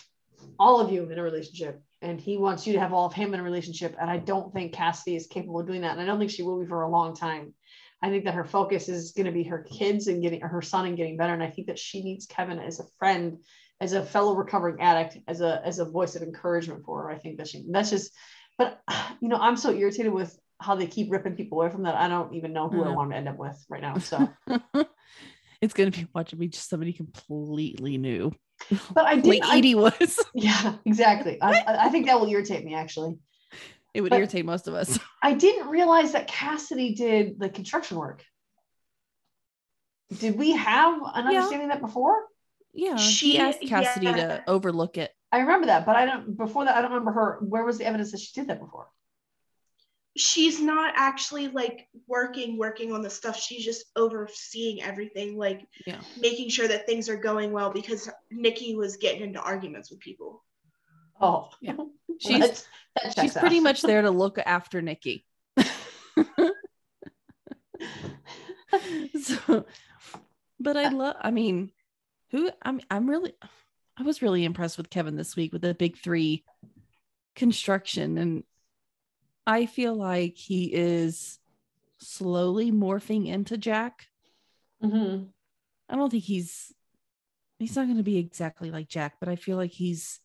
all of you in a relationship and he wants you to have all of him in a relationship. And I don't think Cassidy is capable of doing that. And I don't think she will be for a long time. I think that her focus is going to be her kids and getting her son and getting better. And I think that she needs Kevin as a friend, as a fellow recovering addict, as a as a voice of encouragement for her. I think that she that's just, but <sighs> you know, I'm so irritated with how they keep ripping people away from that. I don't even know who I want to end up with right now. So, <laughs> it's gonna be watching me just somebody completely new. but I <laughs> did. I, Edie was. <laughs> yeah, exactly. I I think that will irritate me actually. It would But- irritate most of us. <laughs> I didn't realize that Cassidy did the construction work. Did we have an Yeah. understanding that before? Yeah, She- she asked Cassidy yeah. to overlook it. I remember that, but I don't. Before that, I don't remember her. Where was the evidence that she did that before? She's not actually like working, working on the stuff. She's just overseeing everything, like Yeah. making sure that things are going well because Nicky was getting into arguments with people. Oh, Yeah. <laughs> She's she's pretty out. much there to <laughs> look after Nicky. <laughs> so, but I love. I mean, who? I'm. I'm really. I was really impressed with Kevin this week with the big three construction, and I feel like he is slowly morphing into Jack. Mhm. I don't think he's he's not going to be exactly like Jack, but I feel like he's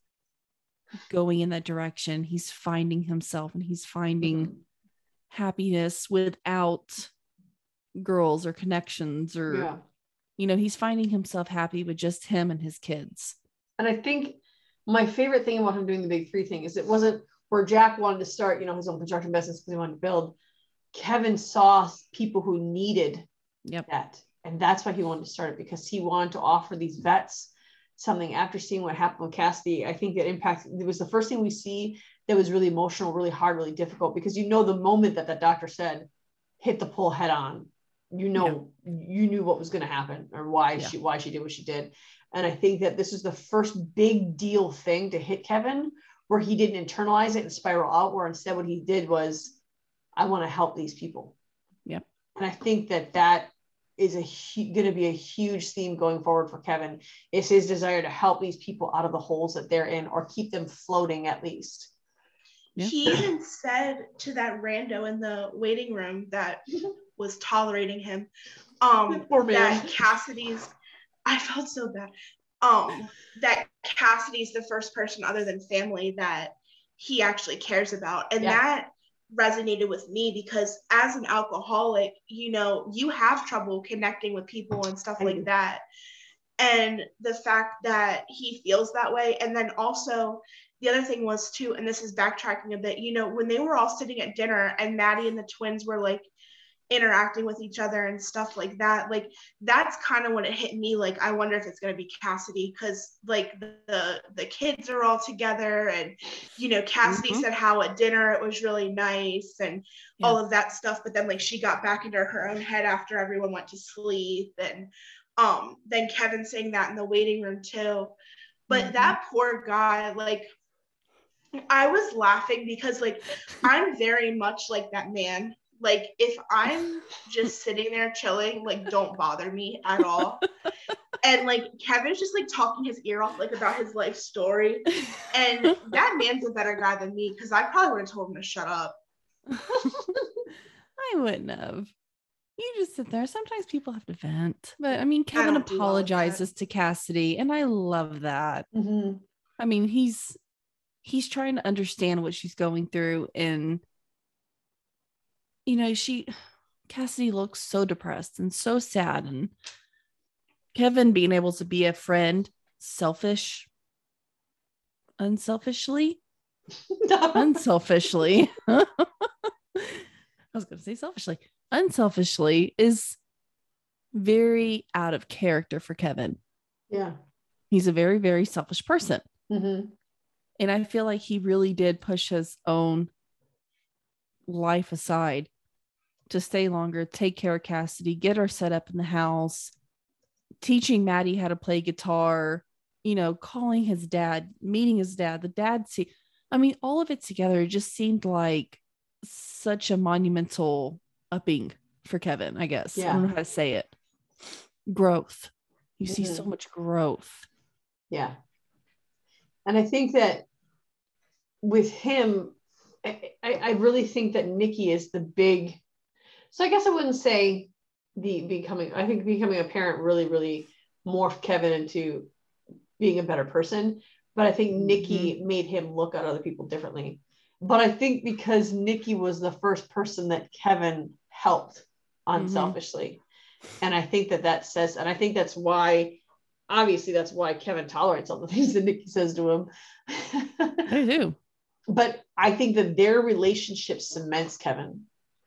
going in that direction. He's finding himself and he's finding Mhm. happiness without girls or connections or Yeah. you know, he's finding himself happy with just him and his kids. And I think my favorite thing about him doing the big three thing is it wasn't where Jack wanted to start, you know, his own construction business because he wanted to build. Kevin saw people who needed Yep. that. And that's why he wanted to start it because he wanted to offer these vets something after seeing what happened with Cassidy. I think it impacted, it was the first thing we see that was really emotional, really hard, really difficult because you know, the moment that that doctor said, hit the pull head on, you know, you knew what was going to happen or why Yeah. she, why she did what she did. And I think that this is the first big deal thing to hit Kevin where he didn't internalize it and spiral out, where instead what he did was, I want to help these people. Yep. And I think that that is a hu- going to be a huge theme going forward for Kevin. Is his desire to help these people out of the holes that they're in, or keep them floating at least. Yeah. He even said to that rando in the waiting room that <laughs> was tolerating him, um, <laughs> Poor man. that Cassidy's. I felt so bad. Um, that Cassidy's the first person other than family that he actually cares about, and Yeah. that resonated with me because as an alcoholic, you know, you have trouble connecting with people and stuff like that. And the fact that he feels that way, and then also the other thing was too, and this is backtracking a bit, you know, when they were all sitting at dinner and Maddie and the twins were like interacting with each other and stuff like that, like that's kind of when it hit me. Like, I wonder if it's gonna be Cassidy because like the, the kids are all together, and you know, Cassidy Mhm. said how at dinner it was really nice and all of that stuff. But then like she got back into her own head after everyone went to sleep, and um, then Kevin saying that in the waiting room too. But Mhm. that poor guy, like I was laughing because like I'm very much like that man. Like if I'm just sitting there chilling, like don't bother me at all. and like Kevin's just like talking his ear off like about his life story. And that man's a better guy than me because I probably would have told him to shut up. <laughs> I wouldn't have. You just sit there. Sometimes people have to vent. But I mean, Kevin don't do all of that. apologizes to Cassidy, and I love that. Mm-hmm. I mean, he's he's trying to understand what she's going through and you know, she Cassidy looks so depressed and so sad and Kevin being able to be a friend selfish unselfishly <laughs> unselfishly <laughs> I was going to say selfishly unselfishly is very out of character for Kevin. yeah. He's a very very selfish person. Mm-hmm. And I feel like he really did push his own life aside to stay longer, take care of Cassidy, get her set up in the house, teaching Maddie how to play guitar, you know, calling his dad, meeting his dad, the dad see I mean, all of it together just seemed like such a monumental upping for Kevin, I guess. I don't know how to say it. Growth. You see so Mhm. much growth. Yeah. And I think that with him, I, I really think that Nicky is the big. So I guess I wouldn't say the becoming. I think becoming a parent really, really morphed Kevin into being a better person. But I think Nicky mm-hmm. made him look at other people differently. But I think because Nicky was the first person that Kevin helped unselfishly. Mm-hmm. And I think that that says, and I think that's why, obviously, that's why Kevin tolerates all the things that Nicky says to him. I do. <laughs> but I think that their relationship cements Kevin.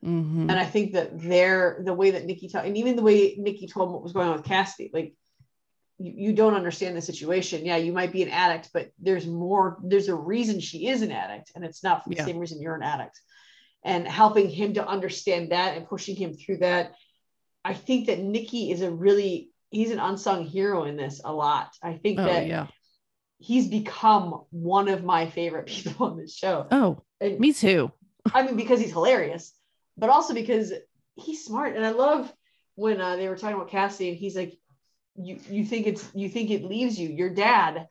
Mhm. And I think that their, the way that Nicky told, and even the way Nicky told what was going on with Cassidy, like, you, you don't understand the situation. Yeah, you might be an addict, but there's more, there's a reason she is an addict, and it's not for the Yeah. same reason you're an addict. And helping him to understand that and pushing him through that. I think that Nicky is a really, he's an unsung hero in this a lot. I think Oh, that yeah. He's become one of my favorite <laughs> people on this show. Oh, And- me too. I mean, because he's hilarious, but also because he's smart. And I love when uh, they were talking about Cassidy, and he's like, "You you think it's you think it leaves you? Your dad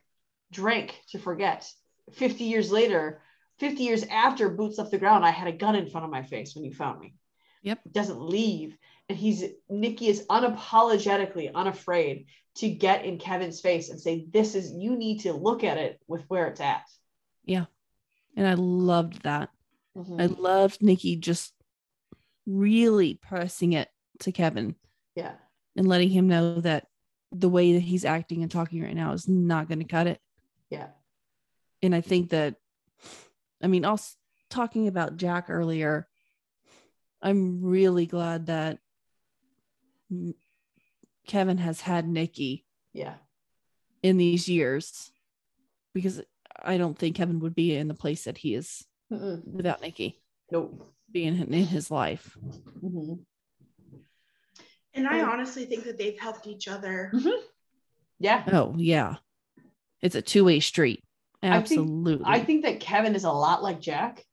drank to forget. Fifty years later, fifty years after boots left the ground, I had a gun in front of my face when you found me. Yep. It doesn't leave." And he's Nicky is unapologetically unafraid to get in Kevin's face and say, "This is you need to look at it with where it's at." Yeah. And I loved that. Mhm. I loved Nicky just really pressing it to Kevin yeah. and letting him know that the way that he's acting and talking right now is not going to cut it. Yeah. And I think that, I mean, also talking about Jack earlier, I'm really glad that Kevin has had Nicky Yeah. in these years because I don't think Kevin would be in the place that he is Mm-mm. without Nicky Nope. being in in his life. Mhm. And I Yeah. honestly think that they've helped each other. Yeah. Oh yeah, it's a two way street. I think- Absolutely. I think that Kevin is a lot like Jack,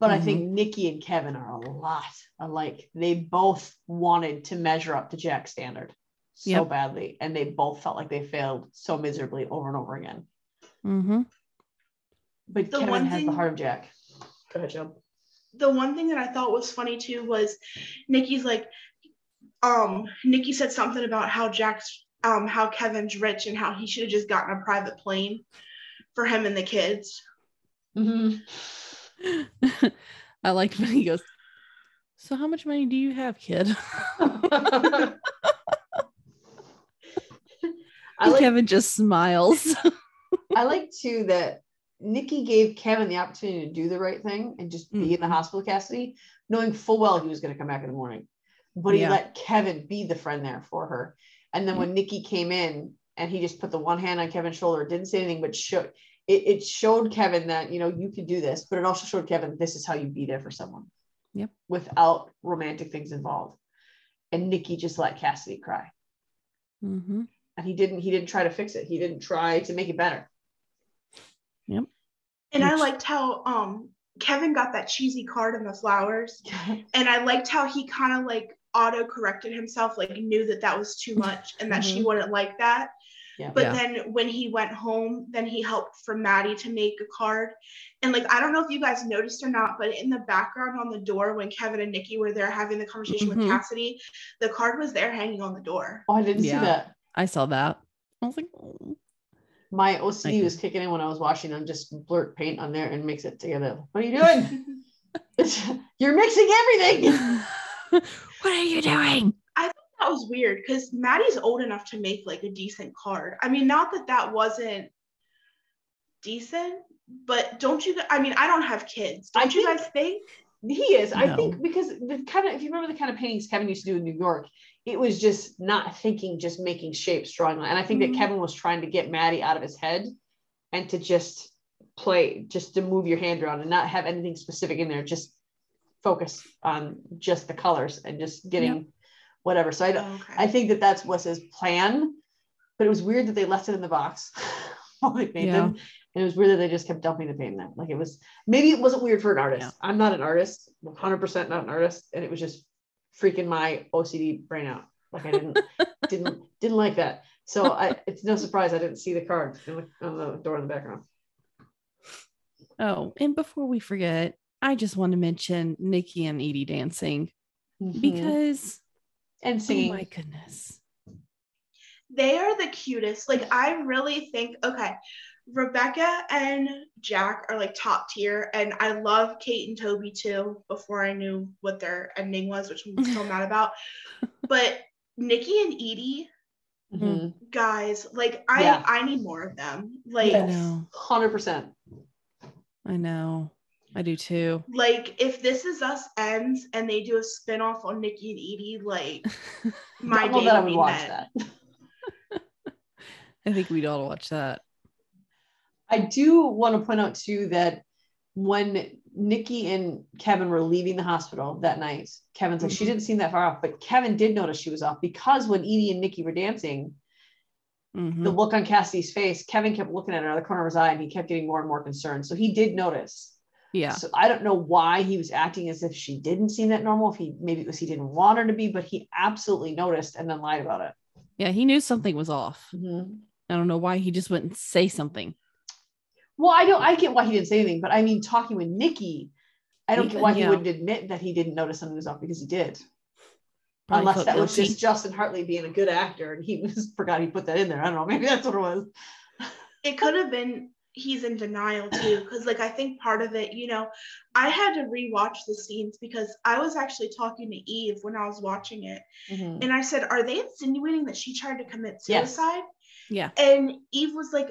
but I think Nicky and Kevin are a lot alike. They both wanted to measure up to Jack's standard so Yep. badly, and they both felt like they failed so miserably over and over again. hmm But The Kevin one has the thing- heart of Jack. Go ahead, Joe. the one thing that I thought was funny too was Nicky's like, um, Nikki said something about how Jack's, um, how Kevin's rich and how he should have just gotten a private plane for him and the kids. Mhm. <laughs> I liked when he goes. So how much money do you have, kid? <laughs> <laughs> I like Kevin just smiles. I like too that Nicky gave Kevin the opportunity to do the right thing and just be in the Mhm. hospital Cassidy, knowing full well he was going to come back in the morning. But he Yeah. let Kevin be the friend there for her. And then when Nicky came in and he just put the one hand on Kevin's shoulder, didn't say anything, but showed it, it showed Kevin that you know you could do this, but it also showed Kevin this is how you be there for someone. Yep. Without romantic things involved. And Nicky just let Cassidy cry. hmm And he didn't he didn't try to fix it. He didn't try to make it better. Yep. And I liked how um Kevin got that cheesy card and the flowers. <laughs> And I liked how he kind of like auto corrected himself, like knew that that was too much and that she wouldn't like that. Yeah. But Yeah. then when he went home, then he helped for Maddie to make a card. And like, I don't know if you guys noticed or not, but in the background on the door, when Kevin and Nicky were there having the conversation Mhm. with Cassidy, the card was there hanging on the door. Oh, I didn't Yeah. see that. I saw that. I was like, oh. My OCD Like- was kicking in when I was washing them. Just blurt paint on there and mix it together. What are you doing? <laughs> <laughs> You're mixing everything. <laughs> what are you doing? That was weird because Maddie's old enough to make like a decent card. I mean, not that that wasn't decent, but don't you? I mean, I don't have kids. I Don't you think- guys think? He is. I think because the kind of if you remember the kind of paintings Kevin used to do in New York, it was just not thinking, just making shapes, drawing. And I think Mhm. that Kevin was trying to get Maddie out of his head and to just play, just to move your hand around and not have anything specific in there. Just focus on just the colors and just getting whatever. So I don't. Okay. I think that that's was his plan, but it was weird that they left it in the box <laughs> while they made Yeah. them. And it was weird that they just kept dumping the paint in there. Like it was maybe it wasn't weird for an artist. Yeah. I'm not an artist, 100% not an artist, and it was just freaking my OCD brain out. Like I didn't <laughs> didn't didn't like that. So I it's no surprise I didn't see the card in the, on the door in the background. Oh, and before we forget, I just want to mention Nicky and Edie dancing mm-hmm. because and oh my goodness. they are the cutest. Like I really think okay, Rebecca and Jack are like top tier, and I love Kate and Toby too. Before I knew what their ending was, which I'm still <laughs> mad about, but Nicky and Edie, Mhm. guys, like I Yeah. I need more of them. Like I know. 100%. I know. I do too. like if this is us ends and they do a spin-off on Nicky and Edie, like <laughs> my day that I would would watch met. that. <laughs> I think we'd all watch that. I do want to point out too that when Nicky and Kevin were leaving the hospital that night, Kevin's like, she Mhm. didn't seem that far off, but Kevin did notice she was off because when Edie and Nicky were dancing, Mhm. the look on Cassie's face, Kevin kept looking at her out of the corner of his eye and he kept getting more and more concerned. So he did notice. Yeah. So I don't know why he was acting as if she didn't seem that normal. If he maybe it was he didn't want her to be, but he absolutely noticed and then lied about it. Yeah. He knew something was off. Mm-hmm. I don't know why he just wouldn't say something. Well, I don't. I get why he didn't say anything, but I mean, talking with Nicky, I don't He- get why he yeah. wouldn't admit that he didn't notice something was off because he did. Probably Unless felt that was just Justin Hartley being a good actor and he <laughs> was forgot he put that in there. I don't know. Maybe that's what it was. it could have been he's in denial too because like i think part of it you know i had to rewatch the scenes because i was actually talking to eve when i was watching it Mhm. and i said are they insinuating that she tried to commit Yes. suicide Yeah. and eve was like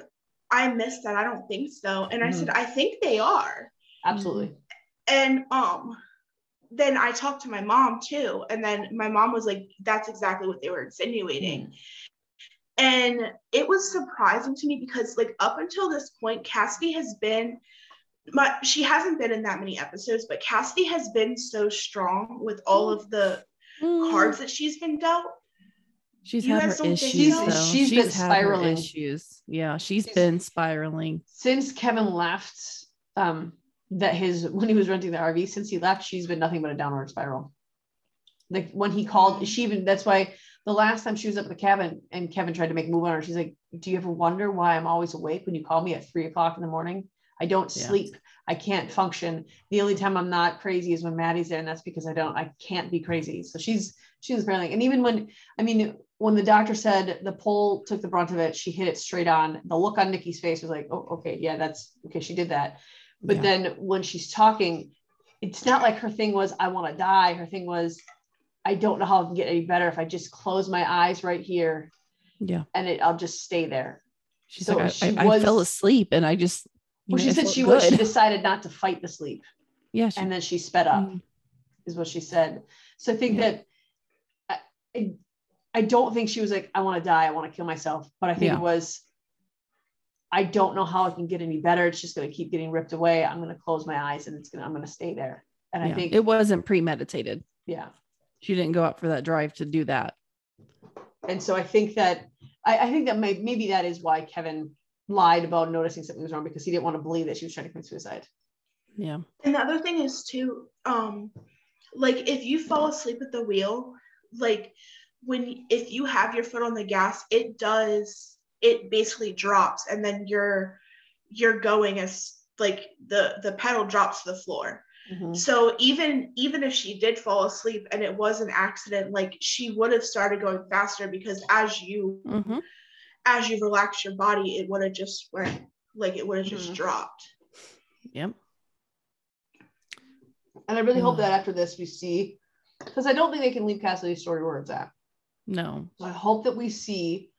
i missed that i don't think so and i Mhm. said i think they are Absolutely. and um then i talked to my mom too and then my mom was like that's exactly what they were insinuating and it was surprising to me because like up until this point cassidy has been my she hasn't been in that many episodes but cassidy has been so strong with all of the Mm. cards that she's been dealt She's You had her issues so? though. She's been spiraling. issues. Yeah, she's She's- been spiraling. since Kevin left, um, that his when he was renting the RV, since he left, she's been nothing but a downward spiral. Like when he called, she even that's why the last time she was up at the cabin and Kevin tried to make a move on her, she's like, Do you ever wonder why I'm always awake when you call me at three o'clock in the morning? I don't Yeah. sleep. I can't function. The only time I'm not crazy is when Maddie's there, and that's because I don't, I can't be crazy. So she's she's spiraling. And even when, I mean, when the doctor said the pole took the brunt of it, she hit it straight on. The look on Nicky's face was like, oh, okay, yeah, that's okay. She did that. But Yeah. then when she's talking, it's not like her thing was, I want to die. Her thing was, I don't know how I can get any better if I just close my eyes right here Yeah. and it, I'll just stay there. She's So like, I, she I, I fell asleep and I just Well, know, she said she was, she <laughs> decided not to fight the sleep yeah, she, and then she sped up, Mm. is what she said. So I think Yeah. that I, I, I don't think she was like, I want to die, I want to kill myself. But I think Yeah. it was, I don't know how I can get any better. It's just going to keep getting ripped away. I'm going to close my eyes and it's going to, I'm going to stay there. And I think, it wasn't premeditated. yeah. She didn't go out for that drive to do that. And so I think that, I, I think that may, maybe that is why Kevin lied about noticing something was wrong because he didn't want to believe that she was trying to commit suicide. Yeah. And the other thing is too, um, like if you fall asleep at the wheel, like when if you have your foot on the gas, it does it basically drops and then you're you're going as like the the pedal drops to the floor. Mhm. So even even if she did fall asleep and it was an accident, like she would have started going faster because as you Mhm. as you relax your body, it would have just went like it would have just Mhm. dropped. Yep. And I really hope Mm. that after this we see, because I don't think they can leave Cassidy's story where it's at. No. So I hope that we see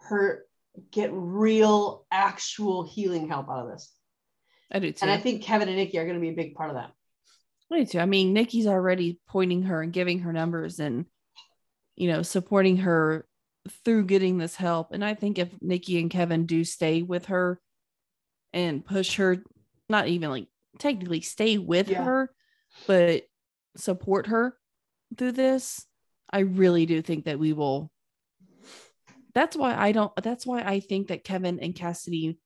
her get real, actual healing help out of this. I do too. And I think Kevin and Nicky are going to be a big part of that. I do too. I mean, Nicky's already pointing her and giving her numbers and, you know, supporting her through getting this help. And I think if Nicky and Kevin do stay with her and push her, not even like technically stay with Yeah. her, but support her through this, I really do think that we will. That's why I don't, that's why I think that Kevin and Cassidy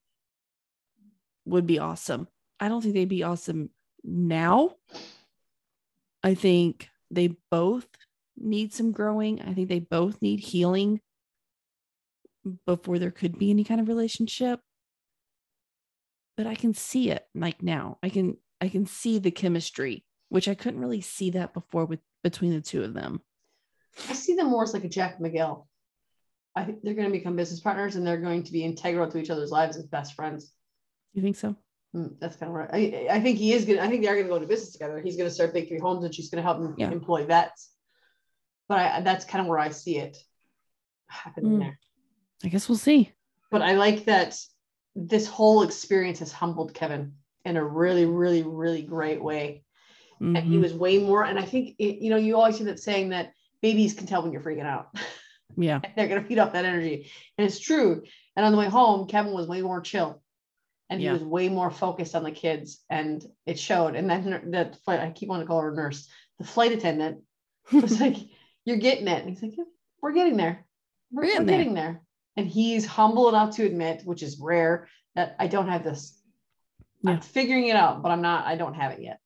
would be awesome. I don't think they'd be awesome now. I think they both need some growing. I think they both need healing before there could be any kind of relationship. But I can see it like now. I can I can see the chemistry, which I couldn't really see that before with between the two of them. I see them more as like a Jack Miguel. I think they're going to become business partners and they're going to be integral to each other's lives as best friends. You think so? Mm, That's kind of right. I, I think he is going to, I think they're going to go into business together. He's going to start Big Three Homes and she's going to help him Yeah. employ vets. But I, that's kind of where I see it happening Mm. there. I guess we'll see. but I like that this whole experience has humbled Kevin in a really, really, really great way. And he Mhm. was way more. And I think, it, you know, you always hear that saying that babies can tell when you're freaking out. yeah. <laughs> They're going to feed off that energy. And it's true. And on the way home, Kevin was way more chill and Yeah. he was way more focused on the kids. And it showed. And then that flight, I keep wanting to call her nurse, the flight attendant <laughs> was like, You're getting it. And he's like, "Yeah, We're getting there. We're, We're getting there." getting there. And he's humble enough to admit, which is rare, that I don't have this. Yeah. I'm figuring it out, but I'm not, I don't have it yet.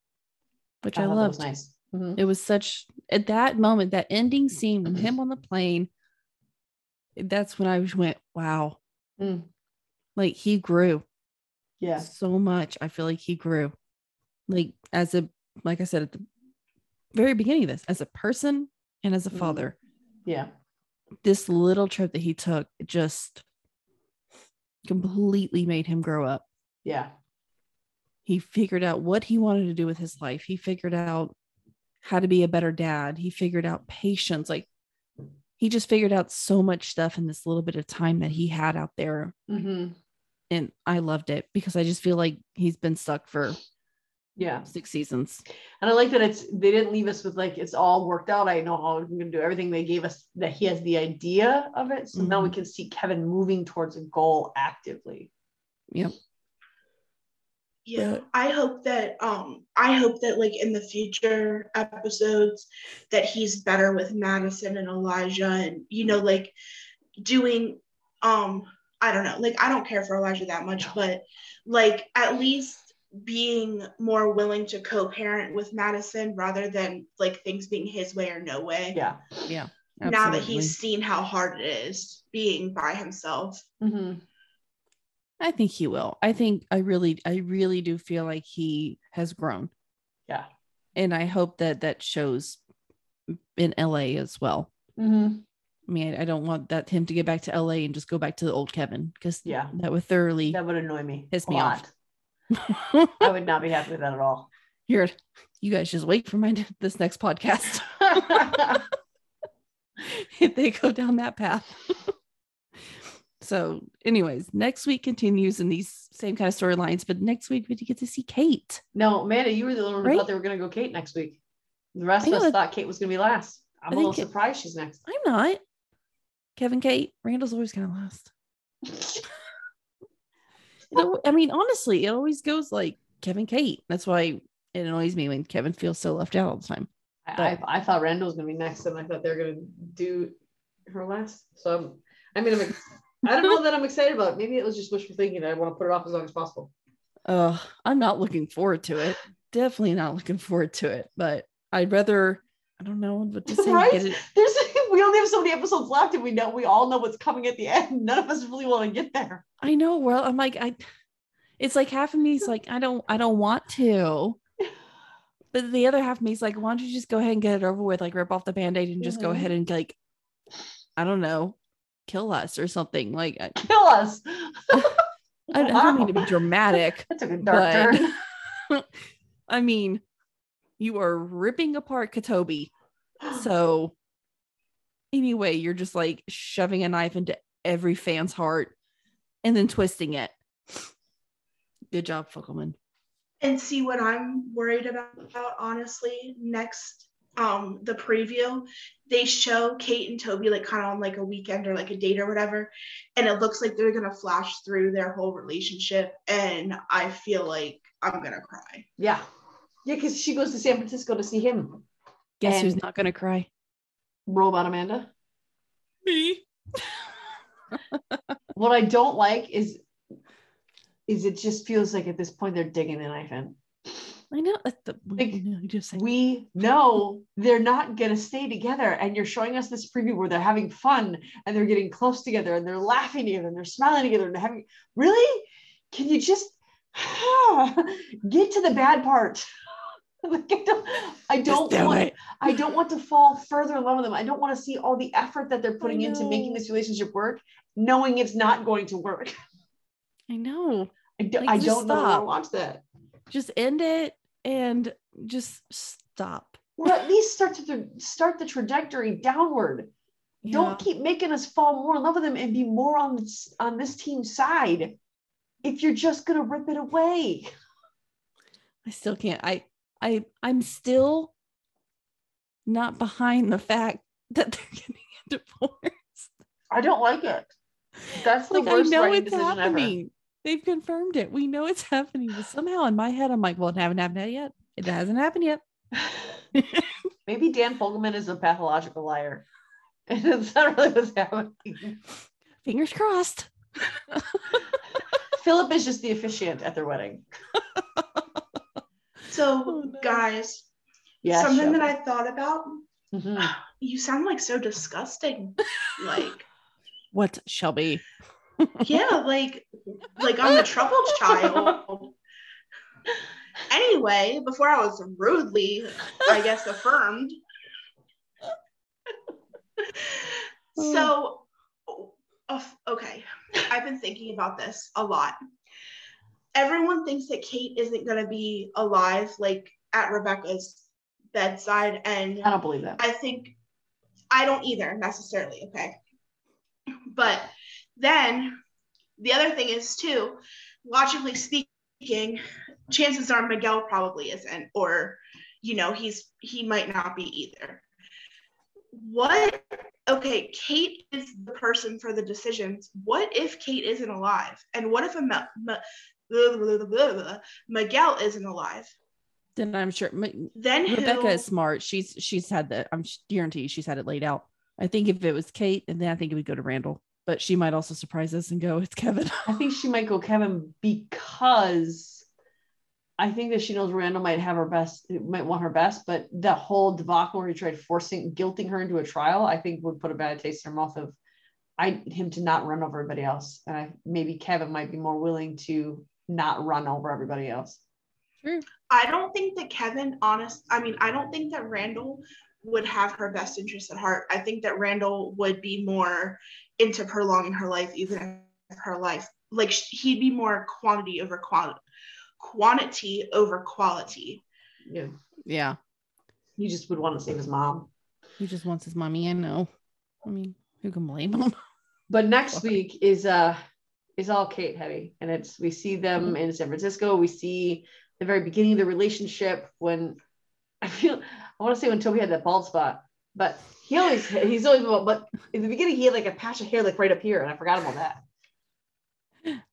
Which I, I, thought that loved. was nice. Mhm. It was such at that moment, that ending scene with <clears throat> him on the plane. That's when I just went, wow. Mm. Like he grew. Yeah. so much. I feel like he grew. Like as a like I said at the very beginning of this, as a person and as a Mhm. father, Yeah. this little trip that he took just completely made him grow up. Yeah. He figured out what he wanted to do with his life. He figured out how to be a better dad. He figured out patience. Like he just figured out so much stuff in this little bit of time that he had out there. hmm And I loved it because I just feel like he's been stuck for Yeah. six seasons. And I like that it's they didn't leave us with like it's all worked out. I know how I'm gonna do everything. They gave us that he has the idea of it. So now we Mhm. can see Kevin moving towards a goal actively. Yep. Yeah, I hope that um I hope that like in the future episodes that he's better with Madison and Elijah and you know like doing um I don't know like I don't care for Elijah that much but like at least being more willing to co-parent with Madison rather than like things being his way or no way. Yeah. Yeah. Now that he's seen how hard it is being by himself. Mhm. I think he will. I think I really, I really do feel like he has grown, Yeah. and I hope that that shows in LA as well. Mhm. I mean, I, I don't want that him to get back to LA and just go back to the old Kevin because Yeah. that would thoroughly That would annoy me. Piss me off. I would not be happy with that at all. <laughs> Here, you guys just wait for my this next podcast <laughs> if they go down that path. <laughs> so, anyways, next week continues in these same kind of storylines, but next week we get to see Kate. no, Amanda, you were the only one who Right? thought they were going to go Kate next week. The rest of us that- thought Kate was going to be last. I'm a little think it- surprised she's next. I'm not. Kevin, Kate, Randall's always of last. <laughs> It I mean, honestly, it always goes like Kevin, Kate. That's why it annoys me when Kevin feels so left out all the time. I, I, I thought Randall was going to be next, and I thought they were going to do her last. So, I'm, I mean, I'm, I don't know <laughs> that I'm excited about it. Maybe it was just wishful thinking. I want to put it off as long as possible. Uh, I'm not looking forward to it. Definitely not looking forward to it. But I'd rather, I don't know what to say. Right? Get it. There's we only have so many episodes left, and we know we all know what's coming at the end. <laughs> None of us really want to get there. I know. Well, I'm like, I. It's like half of me's like, I don't, I don't want to. <sighs> But the other half of me's like, why don't you just go ahead and get it over with? Like, rip off the band-aid and just go Mhm. ahead and like, I don't know, kill us or something. Like, Kill us. <laughs> I, I don't mean to be dramatic. <laughs> That took a dark but I mean, you are ripping apart Katobi. <gasps> So anyway, you're just like shoving a knife into every fan's heart and then twisting it. Good job, Fuckelman. And see what I'm worried about, honestly, next um the preview, they show Kate and Toby like kind of on like a weekend or like a date or whatever, and it looks like they're gonna flash through their whole relationship, and I feel like I'm gonna cry. Yeah. Yeah, because she goes to San Francisco to see him. Guess who's not gonna cry? Robot Amanda. Me. <laughs> What I don't like is is it just feels like at this point they're digging the knife in. I know. that's The, Like, you know, just say, We know they're not gonna stay together, and you're showing us this preview where they're having fun and they're getting close together and they're laughing together and they're smiling together and they're having really? Can you just <sighs> get to the bad part? <laughs> Like, I don't, I don't do want it. I don't want to fall further in love with them. I don't want to see all the effort that they're putting into making this relationship work, knowing it's not going to work. <laughs> I know. I, do, like, I don't know. Stop. want to watch that. Just end it and just stop. Or at least start to the, start the trajectory downward. Yeah. Don't keep making us fall more in love with them and be more on this on this team's side. If you're just gonna rip it away, I still can't. I I I'm still not behind the fact <laughs> that they're getting <laughs> a divorce. I don't like it. That's the Like I know it's decision ever. happening. They've confirmed it. We know it's happening. But somehow in my head, I'm like, well, it hasn't happened yet. It hasn't happened yet. <laughs> Maybe Dan Fogelman is a pathological liar. And it's not really what's happening. Fingers crossed. Philip is just the officiant at their wedding. So, <laughs> Oh, no. guys, Yeah. something that I thought about. Mhm. You sound like so disgusting. <laughs> like, What, Shelby? <laughs> yeah, like, like I'm the troubled child. Anyway, before I was rudely, I guess, affirmed. so, uh, okay, I've been thinking about this a lot. Everyone thinks that Kate isn't going to be alive, like at Rebecca's bedside, and I don't believe that. I think I don't either necessarily, okay. But then the other thing is too, logically speaking, chances are Miguel probably isn't, or you know, he's he might not be either. What okay, Kate is the person for the decisions. What if Kate isn't alive? And what if Ma- blah, blah, blah, blah, blah, Miguel isn't alive. Then I'm sure M- Then Rebecca who, is smart. She's she's had the. I'm guarantee she's had it laid out. I think if it was Kate, and then I think it would go to Randall. But she might also surprise us and go, "It's Kevin." I think she might go Kevin because I think that she knows Randall might have her best, might want her best, but that whole debacle where he tried forcing, guilting her into a trial, I think would put a bad taste in her mouth of I him to not run over everybody else. And I maybe Kevin might be more willing to not run over everybody else. True. I don't think that Kevin, honest, I mean, I don't think that Randall would have her best interest at heart. I think that Randall would be more into prolonging her life, even if her life, like sh- he'd be more quantity over quality, quantity over quality. Yeah. Yeah, He just would want to save his mom. he just wants his mommy. I know. I mean, who can blame him? But next week is uh is all Kate heavy. And it's we see them mm-hmm. in San Francisco. We see the very beginning of the relationship when <laughs> I feel I want to say when Toby had that bald spot, but he always he's always but in the beginning he had like a patch of hair like right up here, and I forgot about that.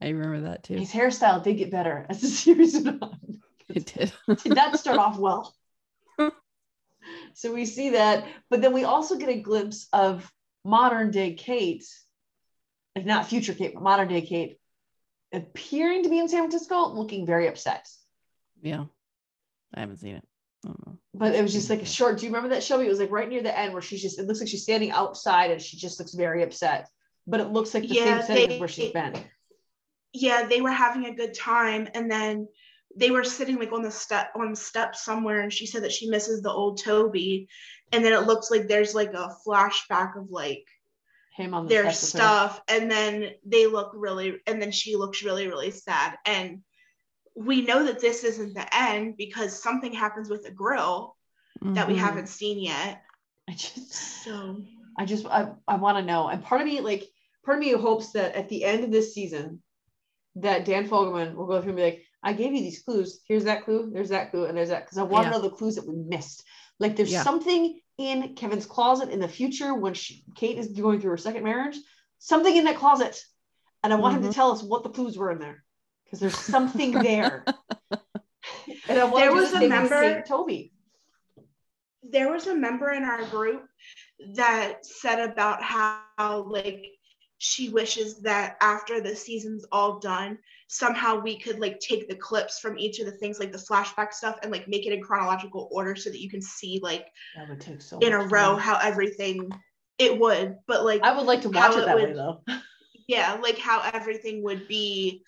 I remember that too. His hairstyle did get better as the <laughs> series went on. It did. did not start off <laughs> well. so we see that, but then we also get a glimpse of modern day Kate, if not future Kate, but modern day Kate, appearing to be in San Francisco, looking very upset. yeah, I haven't seen it. I don't know. But it was just like a mm-hmm. short. Do you remember that Shelby? It was like right near the end where she's just. It looks like she's standing outside and she just looks very upset. But it looks like the Yeah, same setting they- as where she's been. Yeah, they were having a good time, and then they were sitting like on the step on the step somewhere, and she said that she misses the old Toby, and then it looks like there's like a flashback of like Him on the their steps with her. stuff and then they look really and then she looks really really sad and we know that this isn't the end because something happens with the grill that we Mhm. haven't seen yet I just. so I just I, I want to know. And part of me, like, part of me hopes that at the end of this season, that Dan Fogelman will go through and be like, I gave you these clues. Here's that clue, there's that clue, and there's that. Because I want to Yeah. know the clues that we missed. Like there's Yeah. something in Kevin's closet in the future when she, Kate is going through her second marriage, something in that closet. And I want him Mhm. to tell us what the clues were in there. Because there's something <laughs> there. and I There was a member- Toby. there was a member in our group that said about how like she wishes that after the season's all done somehow we could like take the clips from each of the things like the flashback stuff and like make it in chronological order so that you can see like That would take so in a row time. how everything it would but like I would like to watch it it that way though. <laughs> yeah like how everything would be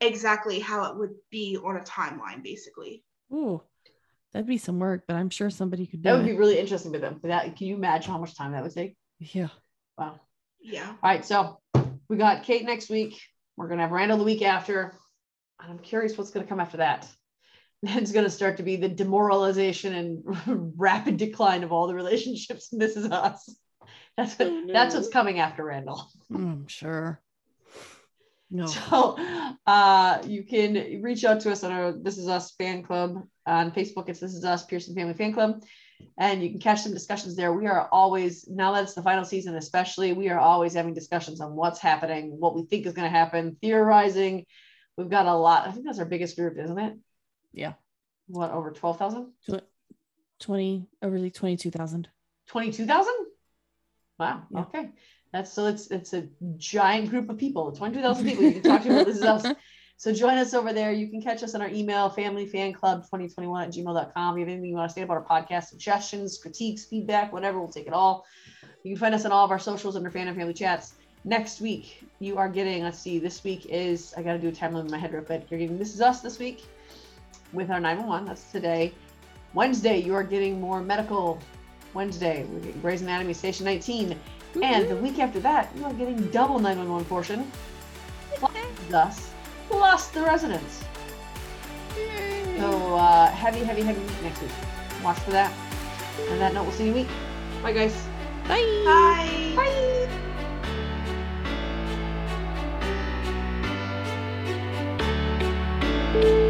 exactly how it would be on a timeline basically Ooh, that'd be some work, but I'm sure somebody could do That would it. be really interesting to them. But that can you imagine how much time that would take? yeah. Wow. Yeah All right, so we got Kate next week. We're gonna have Randall the week after. And I'm curious what's gonna come after that. Then <laughs> it's gonna start to be the demoralization and <laughs> rapid decline of all the relationships. This is us. That's what Oh, that's what's coming after Randall. I'm sure. No. So uh, you can reach out to us on our This Is Us fan club on Facebook. It's This Is Us Pearson Family Fan Club. And you can catch some discussions there. We are always, now that it's the final season, especially, we are always having discussions on what's happening, what we think is going to happen, theorizing. We've got a lot. I think that's our biggest group, isn't it? Yeah. What, over 12,000? 20 over the 22,000. 22,000? Wow. Yeah. Okay. That's so it's it's a giant group of people, 22,000 people you can talk to about this is us. So join us over there. You can catch us on our email, familyfanclub2021 at gmail.com. If you have anything you want to say about our podcast, suggestions, critiques, feedback, whatever, we'll take it all. You can find us on all of our socials under fan and family chats. Next week, you are getting, let's see, this week is, I got to do a timeline in my head real quick. You're getting This Is Us this week with our 911. That's today. Wednesday, you are getting more medical Wednesday. We're getting Grey's Anatomy Station 19. And the week after that, you are getting double 911 portion. Plus us, plus The residents. Yay. So uh, heavy, heavy, heavy week next week. Watch for that. And that note, we'll see you week. Bye, guys. Bye. Bye. Bye. Bye.